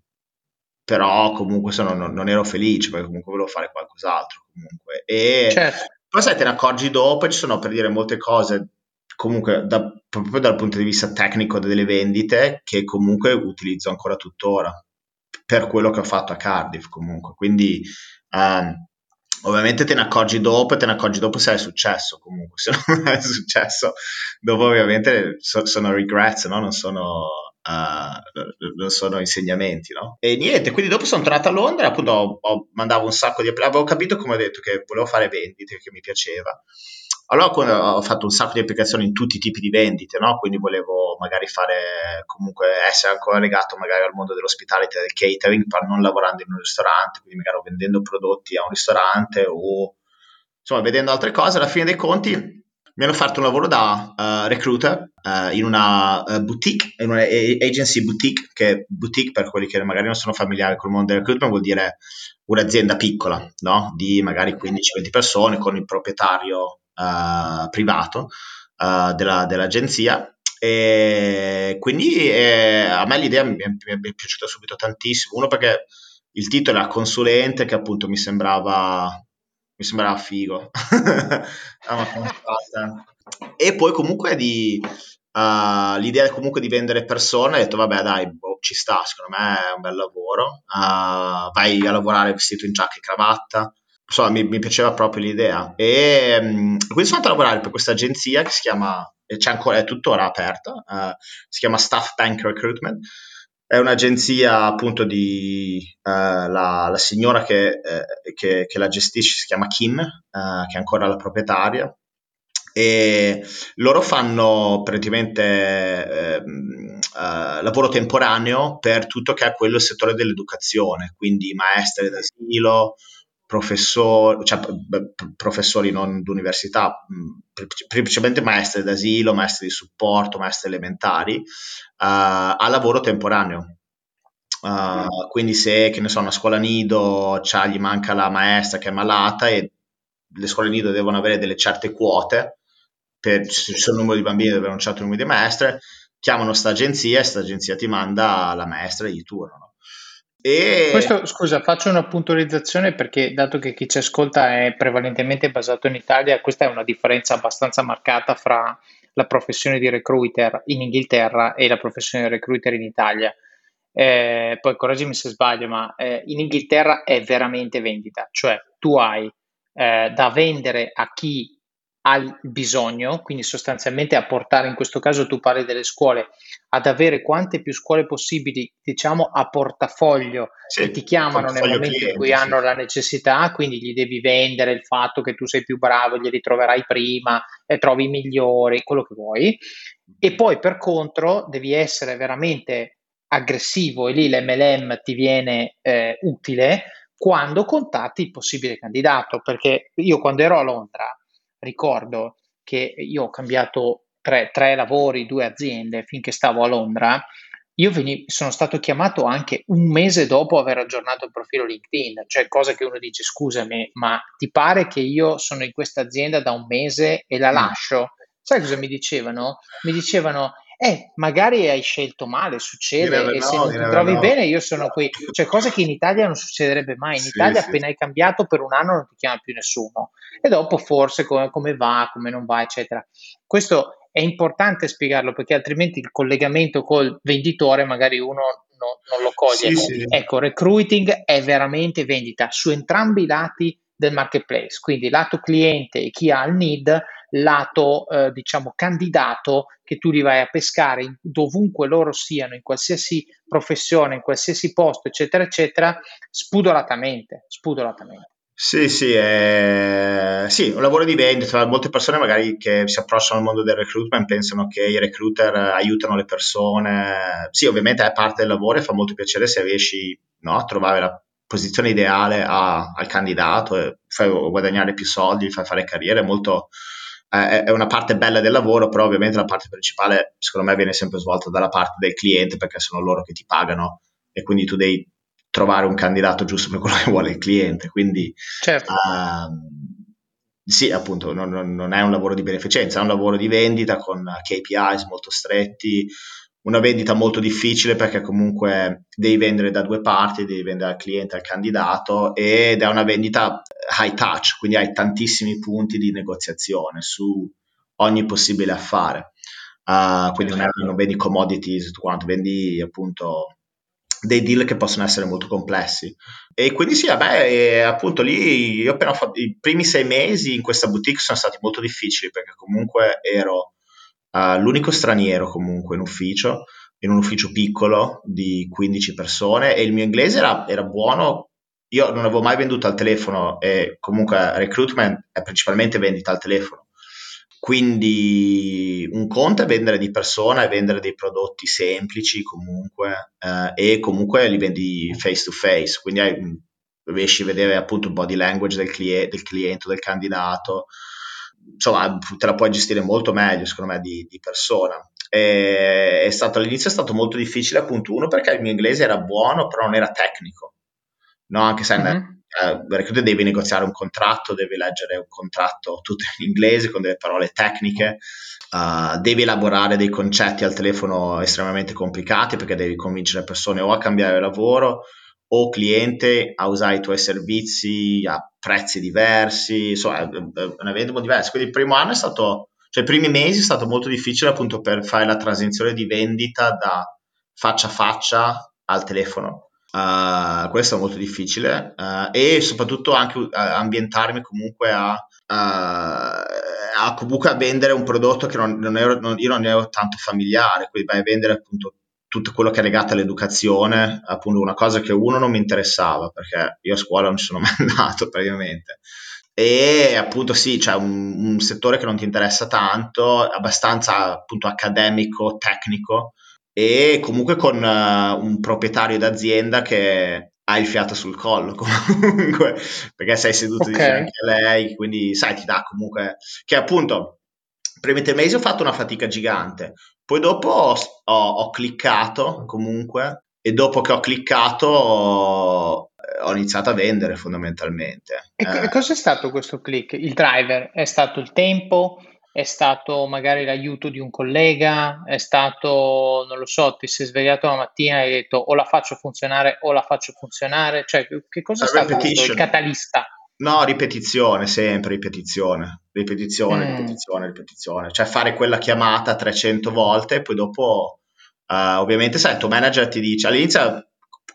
però comunque sono, non, non, ero felice perché comunque volevo fare qualcos'altro comunque. E certo. Però sai, te ne accorgi dopo, ci sono per dire molte cose, comunque da, proprio dal punto di vista tecnico delle vendite, che comunque utilizzo ancora tuttora, per quello che ho fatto a Cardiff comunque. Quindi um, ovviamente te ne accorgi dopo e te ne accorgi dopo se è successo comunque, se non è successo dopo ovviamente so, sono regrets, no? non sono non sono insegnamenti, no? E niente, quindi dopo sono tornato a Londra, appunto ho, ho mandavo un sacco di avevo capito come ho detto che volevo fare vendite, che mi piaceva. Allora ho fatto un sacco di applicazioni in tutti i tipi di vendite, no? Quindi volevo magari fare comunque essere ancora legato magari al mondo dell'ospitalità del catering, non lavorando in un ristorante, quindi magari vendendo prodotti a un ristorante o insomma vedendo altre cose, alla fine dei conti mi hanno fatto un lavoro da uh, recruiter uh, in una uh, boutique, in una agency boutique, che boutique per quelli che magari non sono familiari con il mondo del recruitment vuol dire un'azienda piccola, no? di magari 15-20 persone con il proprietario privato della, dell'agenzia. E quindi eh, a me l'idea mi, mi, mi è piaciuta subito tantissimo. Uno perché il titolo era consulente, che appunto mi sembrava mi sembrava figo. e poi comunque di, uh, l'idea comunque di vendere persone, ho detto vabbè dai, boh, ci sta, secondo me è un bel lavoro, uh, vai a lavorare vestito in giacca e cravatta, insomma mi, mi piaceva proprio l'idea. E um, quindi sono andato a lavorare per questa agenzia che si chiama, c'è ancora, è tuttora aperta, uh, si chiama Staff Bank Recruitment è un'agenzia appunto di uh, la, la, signora che, eh, che, che, la gestisce, si chiama Kim, uh, che è ancora la proprietaria. E loro fanno praticamente eh, uh, lavoro temporaneo per tutto che è quello il settore dell'educazione, quindi maestre d'asilo, professori, cioè professori non d'università, principalmente maestre d'asilo, maestre di supporto, maestre elementari, uh, a lavoro temporaneo. Uh, quindi se, che ne so, una scuola nido gli manca la maestra che è malata e le scuole nido devono avere delle certe quote, per, sono un numero di bambini deve avere un certo numero di maestre, chiamano questa agenzia e questa agenzia ti manda la maestra e gli turnano. E... Questo, scusa, faccio una puntualizzazione perché dato che chi ci ascolta è prevalentemente basato in Italia, questa è una differenza abbastanza marcata fra la professione di recruiter in Inghilterra e la professione di recruiter in Italia. Eh, poi correggimi se sbaglio, ma eh, in Inghilterra è veramente vendita, cioè tu hai eh, da vendere a chi al bisogno, quindi sostanzialmente a portare, in questo caso tu parli delle scuole, ad avere quante più scuole possibili, diciamo, a portafoglio sì, che ti chiamano nel momento clienti, in cui sì. hanno la necessità, quindi gli devi vendere il fatto che tu sei più bravo, glieli troverai prima e trovi i migliori, quello che vuoi. E poi per contro devi essere veramente aggressivo e lì l'MLM ti viene eh, utile quando contatti il possibile candidato, perché io quando ero a Londra ricordo che io ho cambiato tre, tre lavori, due aziende finché stavo a Londra. Io veniv- sono stato chiamato anche un mese dopo aver aggiornato il profilo LinkedIn, cioè cosa che uno dice scusami, ma ti pare che io sono in questa azienda da un mese e la mm. lascio? Sai cosa mi dicevano? Mi dicevano eh, magari hai scelto male, succede, e se no, non ti trovi no. bene io sono qui. Cioè, cosa che in Italia non succederebbe mai. In sì, Italia sì. appena hai cambiato per un anno non ti chiama più nessuno. E dopo forse come, come va, come non va, eccetera. Questo è importante spiegarlo perché altrimenti il collegamento col venditore magari uno no, non lo coglie. Sì, ecco, recruiting è veramente vendita su entrambi i lati del marketplace, quindi lato cliente e chi ha il need, lato eh, diciamo candidato che tu li vai a pescare dovunque loro siano, in qualsiasi professione, in qualsiasi posto, eccetera, eccetera, spudoratamente, spudoratamente. Sì, sì, è... sì, un lavoro di vendita. Molte persone magari che si approcciano al mondo del recruitment pensano che i recruiter aiutano le persone. Sì, ovviamente è parte del lavoro e fa molto piacere se riesci no, a trovare la posizione ideale a, al candidato fai guadagnare più soldi, fai fare carriera, è molto, è una parte bella del lavoro, però ovviamente la parte principale secondo me viene sempre svolta dalla parte del cliente perché sono loro che ti pagano e quindi tu devi trovare un candidato giusto per quello che vuole il cliente. Quindi certo. uh, sì, appunto, non, non, è un lavoro di beneficenza, è un lavoro di vendita con KPIs molto stretti, una vendita molto difficile perché comunque devi vendere da due parti, devi vendere al cliente al candidato ed è una vendita high touch, quindi hai tantissimi punti di negoziazione su ogni possibile affare. Uh, quindi non, è, non vendi commodities, tutto quanto, vendi appunto dei deal che possono essere molto complessi. E quindi sì, vabbè, appunto lì io appena ho fatto i primi sei mesi in questa boutique sono stati molto difficili perché comunque ero uh, l'unico straniero comunque in ufficio, in un ufficio piccolo di 15 persone e il mio inglese era, era buono. Io non avevo mai venduto al telefono e comunque recruitment è principalmente vendita al telefono. Quindi un conto è vendere di persona e vendere dei prodotti semplici comunque eh, e comunque li vendi face to face, quindi hai, riesci a vedere appunto il body language del, clie- del cliente, del candidato, insomma, te la puoi gestire molto meglio, secondo me, di, di persona. E, è stato, all'inizio è stato molto difficile, appunto, uno perché il mio inglese era buono, però non era tecnico. No, anche se mm-hmm. eh, devi negoziare un contratto, devi leggere un contratto tutto in inglese con delle parole tecniche, uh, devi elaborare dei concetti al telefono estremamente complicati perché devi convincere persone o a cambiare lavoro o cliente a usare i tuoi servizi a prezzi diversi, insomma è un evento diverso. Quindi il primo anno è stato, cioè i primi mesi è stato molto difficile appunto per fare la transizione di vendita da faccia a faccia al telefono. Uh, questo è molto difficile uh, e soprattutto anche uh, ambientarmi comunque a, a, comunque a vendere un prodotto che non, non ero, non, io non ero tanto familiare, quindi vai a vendere appunto tutto quello che è legato all'educazione, appunto una cosa che uno non mi interessava perché io a scuola non ci sono mai andato praticamente e appunto sì, c'è un, un, settore che non ti interessa tanto, abbastanza appunto accademico, tecnico e comunque con uh, un proprietario d'azienda che ha il fiato sul collo comunque perché sei seduto okay. di fianco a lei, quindi sai ti dà comunque che appunto primi tre mesi ho fatto una fatica gigante, poi dopo ho, ho, ho cliccato comunque e dopo che ho cliccato ho, ho iniziato a vendere fondamentalmente. E eh. cosa è stato questo click? Il driver? È stato il tempo? È stato magari l'aiuto di un collega? È stato, non lo so, ti sei svegliato la mattina e hai detto o la faccio funzionare o la faccio funzionare? Cioè, che cosa è stato il catalista? No, ripetizione, sempre ripetizione, ripetizione, mm. ripetizione, ripetizione. Cioè fare quella chiamata 300 volte e poi dopo, uh, ovviamente, sai, il tuo manager ti dice, all'inizio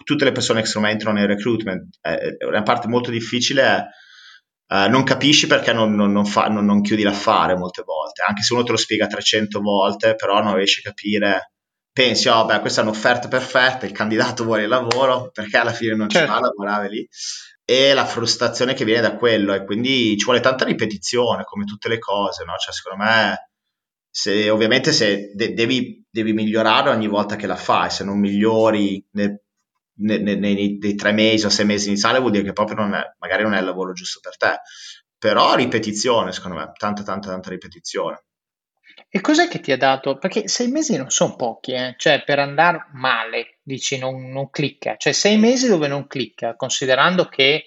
tutte le persone che sono entrano nel recruitment, eh, una parte molto difficile è uh, non capisci perché non, non, non, fa, non, chiudi l'affare molte volte, anche se uno te lo spiega 300 volte, però non riesci a capire pensi, oh, beh, questa è un'offerta perfetta, il candidato vuole il lavoro, perché alla fine non certo. ci fa a lavorare lì e la frustrazione che viene da quello e quindi ci vuole tanta ripetizione come tutte le cose, no? Cioè, secondo me se, ovviamente se de- devi, devi, migliorare ogni volta che la fai, se non migliori nei, nei, nei, nei, tre mesi o sei mesi iniziali vuol dire che proprio non è, magari non è il lavoro giusto per te, però ripetizione secondo me, tanta tanta tanta ripetizione. E cos'è che ti ha dato? Perché sei mesi non sono pochi, eh? cioè per andare male, dici non, non clicca, cioè sei mesi dove non clicca, considerando che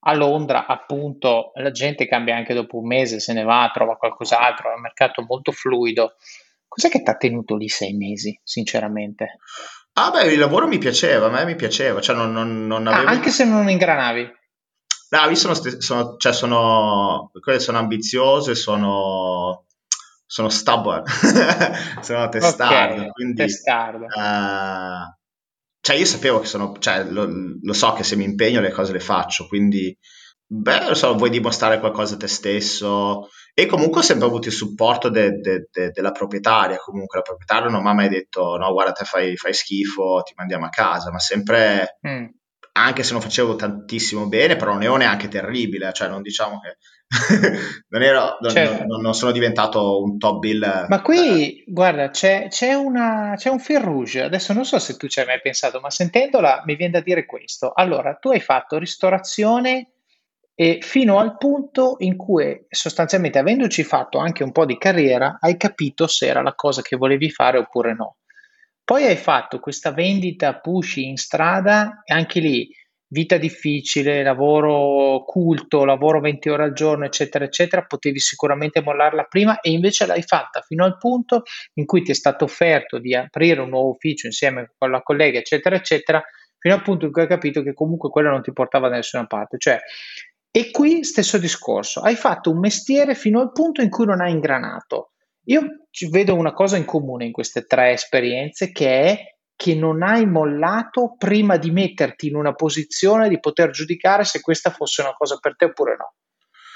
a Londra appunto la gente cambia anche dopo un mese, se ne va, trova qualcos'altro, è un mercato molto fluido. Cos'è che ti ha tenuto lì sei mesi, sinceramente? Ah beh, il lavoro mi piaceva, a me mi piaceva, cioè non, non, non ah, avevo... Ah, anche se non ingranavi? No, io sono, sono, cioè sono, sono ambizioso e sono sono stubborn, sono testardo, okay, quindi testardo. Uh, cioè io sapevo che sono, cioè lo, lo, so che se mi impegno le cose le faccio, quindi beh, lo so, vuoi dimostrare qualcosa a te stesso e comunque ho sempre avuto il supporto de, de, de, della proprietaria, comunque la proprietaria non mi ha mai detto no guarda te fai, fai schifo, ti mandiamo a casa, ma sempre... Mm anche se non facevo tantissimo bene, però non ero neanche terribile, cioè non diciamo che non, ero, certo. non, non, sono diventato un top bill. Ma qui, eh. guarda, c'è, c'è, una, c'è un fil rouge, adesso non so se tu ci hai mai pensato, ma sentendola mi viene da dire questo. Allora, tu hai fatto ristorazione e fino al punto in cui sostanzialmente avendoci fatto anche un po' di carriera, hai capito se era la cosa che volevi fare oppure no. Poi hai fatto questa vendita pushy in strada e anche lì vita difficile, lavoro culto, lavoro 20 ore al giorno, eccetera, eccetera, potevi sicuramente mollarla prima e invece l'hai fatta fino al punto in cui ti è stato offerto di aprire un nuovo ufficio insieme con la collega, eccetera, eccetera, fino al punto in cui hai capito che comunque quello non ti portava da nessuna parte. Cioè, e qui stesso discorso, hai fatto un mestiere fino al punto in cui non hai ingranato. Io vedo una cosa in comune in queste tre esperienze che è che non hai mollato prima di metterti in una posizione di poter giudicare se questa fosse una cosa per te oppure no.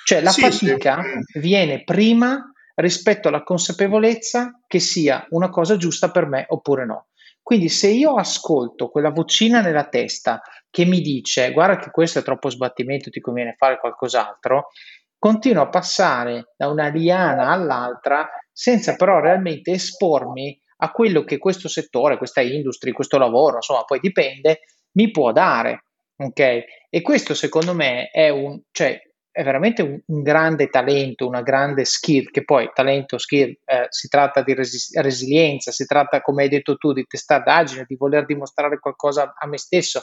Cioè la sì, fatica sì. viene prima rispetto alla consapevolezza che sia una cosa giusta per me oppure no. Quindi se io ascolto quella vocina nella testa che mi dice guarda che questo è troppo sbattimento, ti conviene fare qualcos'altro, continuo a passare da una liana all'altra senza però realmente espormi a quello che questo settore, questa industria, questo lavoro, insomma, poi dipende, mi può dare. Ok? E questo secondo me è un, cioè, è veramente un, un, grande talento, una grande skill, che poi talento, skill, eh, si tratta di resi- resilienza, si tratta, come hai detto tu, di testardaggine, di voler dimostrare qualcosa a me stesso,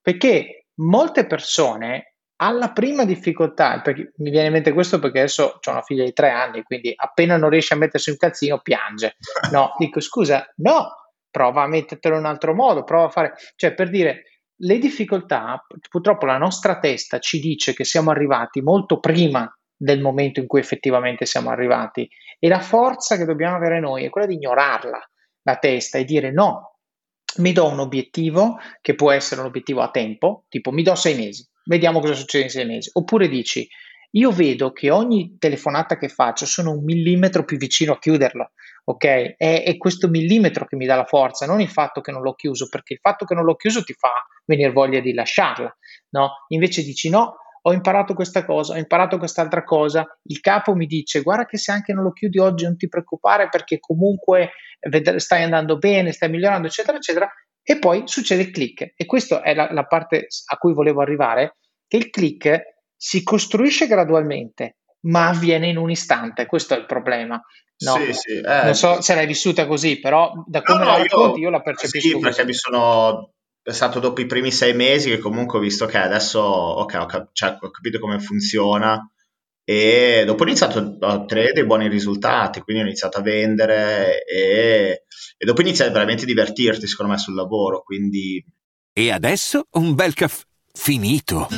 perché molte persone alla prima difficoltà, perché mi viene in mente questo perché adesso ho una figlia di tre anni, quindi appena non riesce a mettersi un calzino piange. No, dico scusa, no, prova a mettertelo in un altro modo, prova a fare, cioè per dire, le difficoltà, purtroppo la nostra testa ci dice che siamo arrivati molto prima del momento in cui effettivamente siamo arrivati e la forza che dobbiamo avere noi è quella di ignorarla, la testa, e dire no, mi do un obiettivo che può essere un obiettivo a tempo, tipo mi do sei mesi, vediamo cosa succede in sei mesi. Oppure dici, io vedo che ogni telefonata che faccio sono un millimetro più vicino a chiuderlo, ok? È, è, questo millimetro che mi dà la forza, non il fatto che non l'ho chiuso, perché il fatto che non l'ho chiuso ti fa venire voglia di lasciarla, no? Invece dici no, ho imparato questa cosa, ho imparato quest'altra cosa, il capo mi dice guarda che se anche non lo chiudi oggi non ti preoccupare perché comunque stai andando bene, stai migliorando, eccetera, eccetera, e poi succede il click. E questa è la, la parte a cui volevo arrivare, che il click si costruisce gradualmente, ma avviene in un istante, questo è il problema. No, sì, sì, eh, non so se l'hai vissuta così, però da come no, no, la racconti io, io la percepisco. Sì, perché mi sono è stato dopo i primi sei mesi che comunque ho visto che adesso ok, ho, cap- cioè, ho capito come funziona e dopo ho iniziato a ottenere dei buoni risultati, quindi ho iniziato a vendere e, e dopo iniziai veramente a divertirti secondo me sul lavoro, quindi... E adesso un bel caffè finito.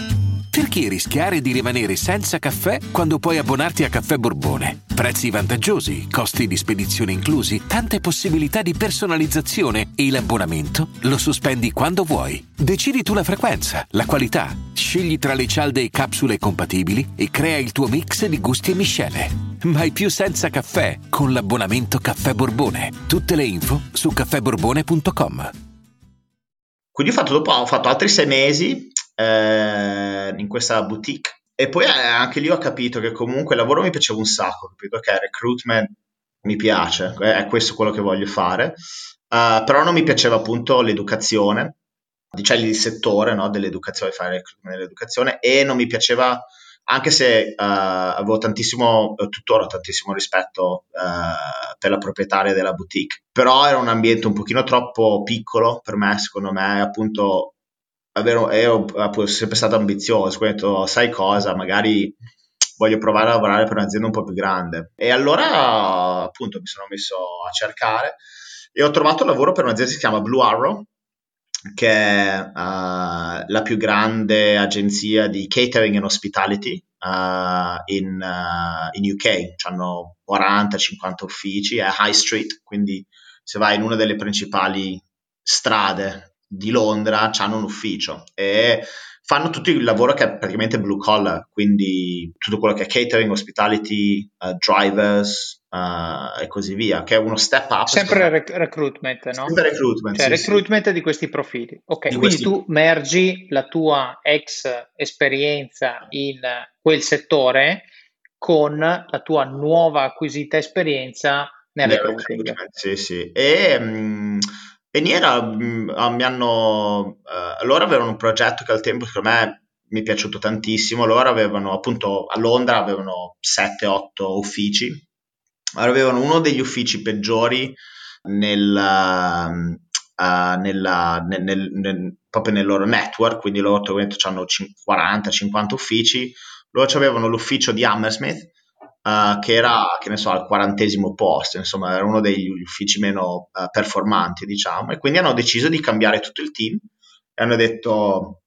Perché rischiare di rimanere senza caffè quando puoi abbonarti a Caffè Borbone? Prezzi vantaggiosi, costi di spedizione inclusi, tante possibilità di personalizzazione e l'abbonamento lo sospendi quando vuoi. Decidi tu la frequenza, la qualità, scegli tra le cialde e capsule compatibili e crea il tuo mix di gusti e miscele. Mai più senza caffè con l'abbonamento Caffè Borbone. Tutte le info su caffèborbone.com. Quindi ho fatto, dopo, ho fatto altri sei mesi eh, in questa boutique. E poi eh, anche lì ho capito che comunque il lavoro mi piaceva un sacco, capito? Che recruitment mi piace, è questo quello che voglio fare. Uh, però non mi piaceva appunto l'educazione, diciamo il settore no, dell'educazione, fare recruitment dell'educazione e non mi piaceva anche se uh, avevo tantissimo, tuttora tuttora rispetto uh, per la proprietaria della boutique, però era un ambiente un pochino troppo piccolo per me, secondo me, appunto avere, ero sempre stato ambizioso, quindi ho detto, sai cosa, magari voglio provare a lavorare per un'azienda un po' più grande. E allora appunto mi sono messo a cercare e ho trovato lavoro per un'azienda che si chiama Blue Arrow, che è uh, la più grande agenzia di catering and hospitality uh, in, uh, in, UK. Hanno 40-50 uffici, è High Street, quindi se vai in una delle principali strade di Londra hanno un ufficio e fanno tutto il lavoro che è praticamente blue collar, quindi tutto quello che è catering, hospitality, uh, drivers uh, e così via, che è uno step up. Sempre rec- recruitment, no? Sempre recruitment. Cioè sì, recruitment sì. di questi profili. Ok, di quindi questi... tu mergi la tua ex esperienza in quel settore con la tua nuova acquisita esperienza nel recruiting. recruitment. Sì, sì. E... Um, e Niera mh, mm, ah, mi hanno... Uh, loro avevano un progetto che al tempo secondo me mi è piaciuto tantissimo. Loro avevano appunto a Londra avevano 7-8 uffici. Avevano uno degli uffici peggiori nel, uh, nella, nel, nel, nel, proprio nel loro network, quindi loro hanno 40-50 uffici. Loro avevano l'ufficio di Hammersmith uh, che era, che ne so, al quarantesimo posto, insomma, era uno degli uffici meno uh, performanti, diciamo, e quindi hanno deciso di cambiare tutto il team e hanno detto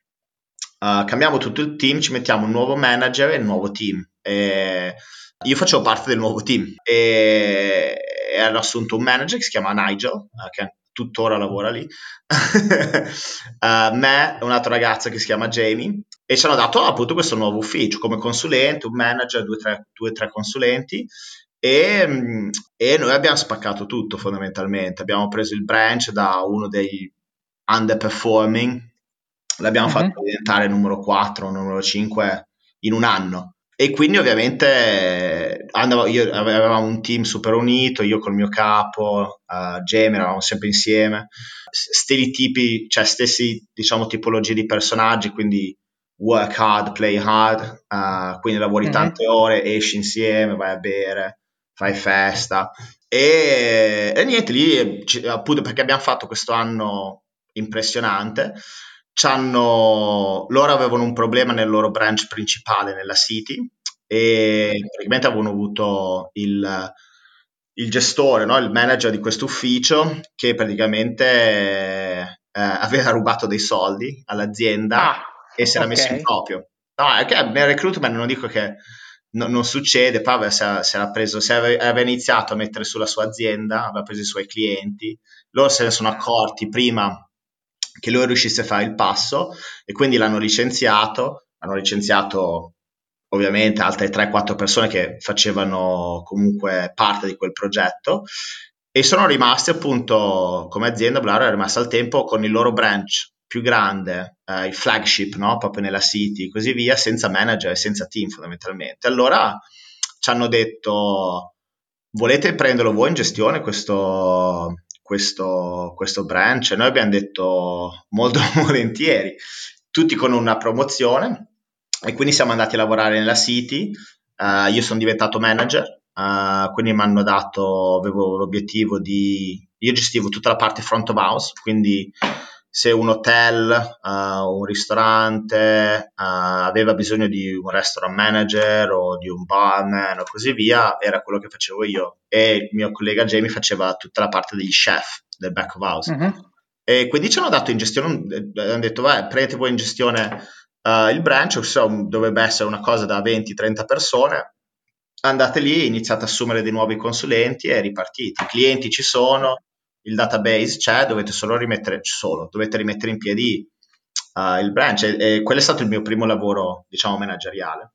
uh, cambiamo tutto il team, ci mettiamo un nuovo manager e un nuovo team. E io facevo parte del nuovo team e, e hanno assunto un manager che si chiama Nigel, che tuttora lavora lì, me e un'altra ragazza che si chiama Jamie e ci hanno dato appunto questo nuovo ufficio come consulente, un manager, due o tre consulenti e, e, noi abbiamo spaccato tutto fondamentalmente, abbiamo preso il branch da uno dei underperforming, l'abbiamo uh-huh. fatto diventare numero 4, numero 5 in un anno. E quindi ovviamente andavo, io, avevamo un team super unito, io col mio capo, uh, Jamie, eravamo sempre insieme, stili tipi, cioè stessi diciamo tipologie di personaggi, quindi work hard, play hard, uh, quindi lavori mm-hmm. tante ore, esci insieme, vai a bere, fai festa e, e niente lì appunto perché abbiamo fatto questo anno impressionante C'hanno, loro avevano un problema nel loro branch principale, nella City, e praticamente avevano avuto il, il gestore, no? il manager di questo ufficio, che praticamente eh, aveva rubato dei soldi all'azienda ah, e si era okay. messo in proprio. No, è che nel recruitment non dico che no, non succede, poi aveva, si era preso, si aveva iniziato a mettere sulla sua azienda, aveva preso i suoi clienti, loro se ne sono accorti prima che lui riuscisse a fare il passo e quindi l'hanno licenziato, hanno licenziato ovviamente altre 3-4 persone che facevano comunque parte di quel progetto e sono rimasti appunto come azienda Blaro è rimasta al tempo con il loro branch più grande, eh, il flagship, no? proprio nella city, così via, senza manager e senza team fondamentalmente. Allora ci hanno detto, volete prenderlo voi in gestione questo, questo, questo branch? E noi abbiamo detto molto volentieri, tutti con una promozione e quindi siamo andati a lavorare nella city. Uh, io sono diventato manager, uh, quindi mi hanno dato, avevo l'obiettivo di, io gestivo tutta la parte front of house, quindi se un hotel, uh, un ristorante uh, aveva bisogno di un restaurant manager o di un barman o così via, era quello che facevo io. E il mio collega Jamie faceva tutta la parte degli chef del back of house. Uh-huh. E quindi ci hanno dato in gestione, hanno detto, vai, prendete voi in gestione uh, il branch, so, dovrebbe essere una cosa da 20-30 persone. Andate lì, iniziate a assumere dei nuovi consulenti e ripartite. I clienti ci sono, il database c'è, dovete solo rimettere, solo, dovete rimettere in piedi uh, il branch e, e, quello è stato il mio primo lavoro, diciamo, manageriale.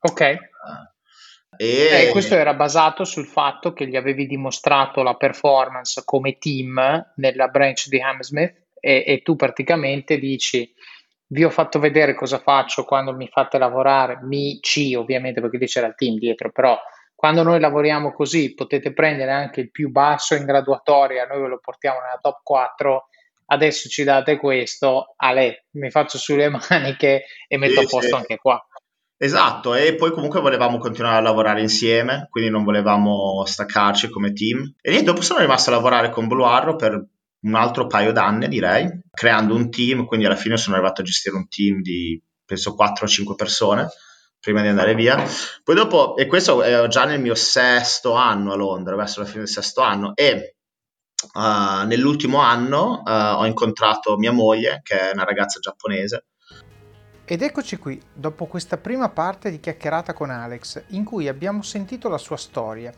Ok. Uh, e... Eh, questo era basato sul fatto che gli avevi dimostrato la performance come team nella branch di Hammersmith e, e tu praticamente dici vi ho fatto vedere cosa faccio quando mi fate lavorare, mi ci ovviamente perché lì c'era il team dietro, però quando noi lavoriamo così potete prendere anche il più basso in graduatoria, noi ve lo portiamo nella top 4, adesso ci date questo, Ale, mi faccio sulle maniche e metto sì, a posto sì. anche qua. Esatto, e poi comunque volevamo continuare a lavorare insieme, quindi non volevamo staccarci come team. E dopo sono rimasto a lavorare con Blue Arrow per un altro paio d'anni, direi, creando un team, quindi alla fine sono arrivato a gestire un team di penso 4 o 5 persone prima di andare via. Poi dopo, e questo è già nel mio sesto anno a Londra, verso la fine del sesto anno, e uh, nell'ultimo anno uh, ho incontrato mia moglie, che è una ragazza giapponese. Ed eccoci qui, dopo questa prima parte di chiacchierata con Alex, in cui abbiamo sentito la sua storia,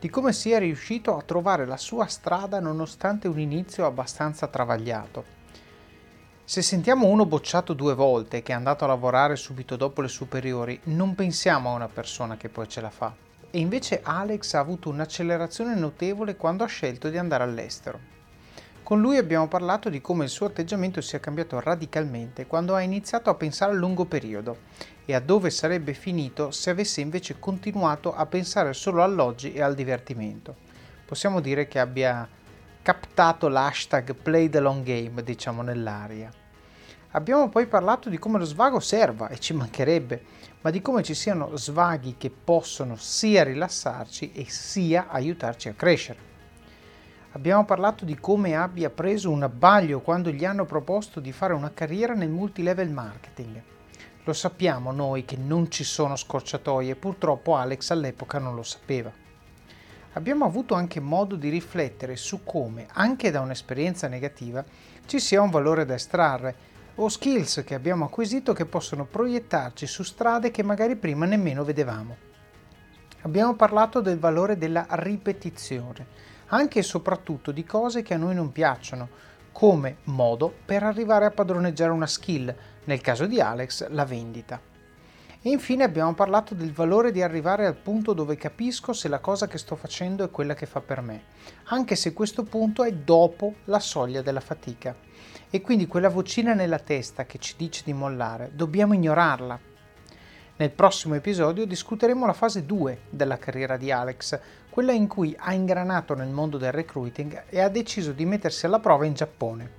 di come sia riuscito a trovare la sua strada nonostante un inizio abbastanza travagliato se sentiamo uno bocciato due volte che è andato a lavorare subito dopo le superiori, non pensiamo a una persona che poi ce la fa. E invece Alex ha avuto un'accelerazione notevole quando ha scelto di andare all'estero. Con lui abbiamo parlato di come il suo atteggiamento sia cambiato radicalmente quando ha iniziato a pensare a lungo periodo e a dove sarebbe finito se avesse invece continuato a pensare solo all'oggi e al divertimento. Possiamo dire che abbia captato l'hashtag play the long game, diciamo nell'aria. Abbiamo poi parlato di come lo svago serva, e ci mancherebbe, ma di come ci siano svaghi che possono sia rilassarci e sia aiutarci a crescere. Abbiamo parlato di come abbia preso un abbaglio quando gli hanno proposto di fare una carriera nel multilevel marketing. Lo sappiamo noi che non ci sono scorciatoie, purtroppo Alex all'epoca non lo sapeva abbiamo avuto anche modo di riflettere su come, anche da un'esperienza negativa, ci sia un valore da estrarre o skills che abbiamo acquisito che possono proiettarci su strade che magari prima nemmeno vedevamo. Abbiamo parlato del valore della ripetizione, anche e soprattutto di cose che a noi non piacciono, come modo per arrivare a padroneggiare una skill, nel caso di Alex la vendita. E infine abbiamo parlato del valore di arrivare al punto dove capisco se la cosa che sto facendo è quella che fa per me, anche se questo punto è dopo la soglia della fatica. E quindi quella vocina nella testa che ci dice di mollare, dobbiamo ignorarla. Nel prossimo episodio discuteremo la fase 2 della carriera di Alex, quella in cui ha ingranato nel mondo del recruiting e ha deciso di mettersi alla prova in Giappone.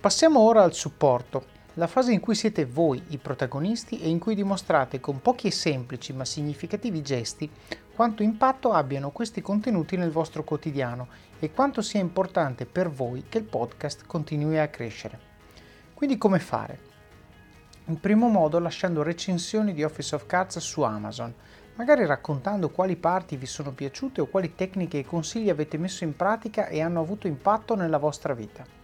Passiamo ora al supporto la fase in cui siete voi i protagonisti e in cui dimostrate con pochi e semplici ma significativi gesti quanto impatto abbiano questi contenuti nel vostro quotidiano e quanto sia importante per voi che il podcast continui a crescere. Quindi come fare? In primo modo lasciando recensioni di Office of Cards su Amazon, magari raccontando quali parti vi sono piaciute o quali tecniche e consigli avete messo in pratica e hanno avuto impatto nella vostra vita.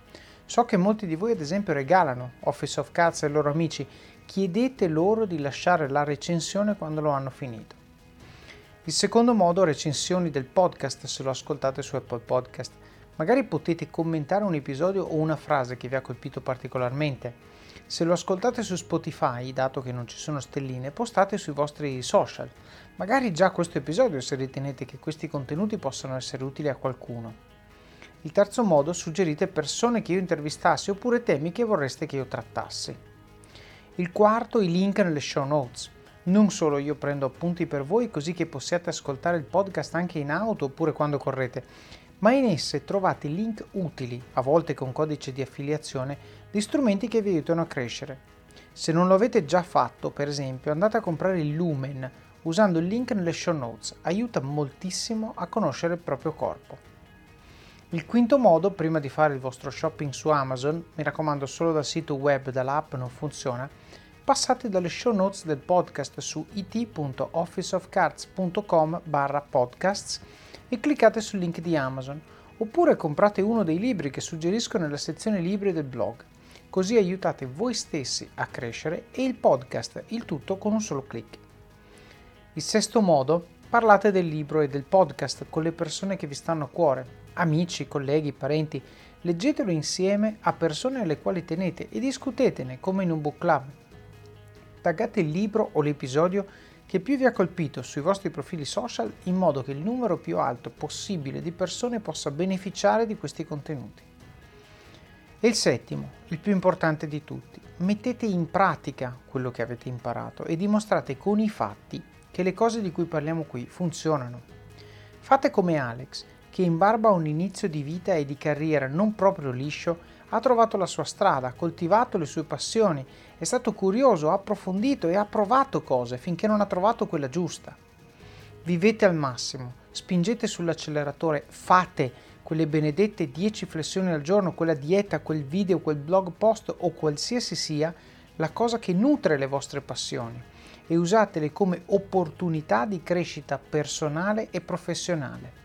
So che molti di voi ad esempio regalano Office of Cards ai loro amici, chiedete loro di lasciare la recensione quando lo hanno finito. Il secondo modo, recensioni del podcast se lo ascoltate su Apple Podcast. Magari potete commentare un episodio o una frase che vi ha colpito particolarmente. Se lo ascoltate su Spotify, dato che non ci sono stelline, postate sui vostri social. Magari già questo episodio se ritenete che questi contenuti possano essere utili a qualcuno. Il terzo modo, suggerite persone che io intervistassi oppure temi che vorreste che io trattassi. Il quarto, i link nelle show notes. Non solo io prendo appunti per voi così che possiate ascoltare il podcast anche in auto oppure quando correte, ma in esse trovate link utili, a volte con codice di affiliazione, di strumenti che vi aiutano a crescere. Se non lo avete già fatto, per esempio, andate a comprare il Lumen usando il link nelle show notes, aiuta moltissimo a conoscere il proprio corpo. Il quinto modo, prima di fare il vostro shopping su Amazon, mi raccomando solo dal sito web, dall'app non funziona, passate dalle show notes del podcast su it.officeofcards.com barra podcasts e cliccate sul link di Amazon, oppure comprate uno dei libri che suggerisco nella sezione libri del blog. Così aiutate voi stessi a crescere e il podcast, il tutto con un solo clic. Il sesto modo, parlate del libro e del podcast con le persone che vi stanno a cuore, amici, colleghi, parenti, leggetelo insieme a persone alle quali tenete e discutetene come in un book club. Taggate il libro o l'episodio che più vi ha colpito sui vostri profili social in modo che il numero più alto possibile di persone possa beneficiare di questi contenuti. E il settimo, il più importante di tutti, mettete in pratica quello che avete imparato e dimostrate con i fatti che le cose di cui parliamo qui funzionano. Fate come Alex, che in barba a un inizio di vita e di carriera non proprio liscio, ha trovato la sua strada, ha coltivato le sue passioni, è stato curioso, ha approfondito e ha provato cose finché non ha trovato quella giusta. Vivete al massimo, spingete sull'acceleratore, fate quelle benedette 10 flessioni al giorno, quella dieta, quel video, quel blog post o qualsiasi sia la cosa che nutre le vostre passioni e usatele come opportunità di crescita personale e professionale.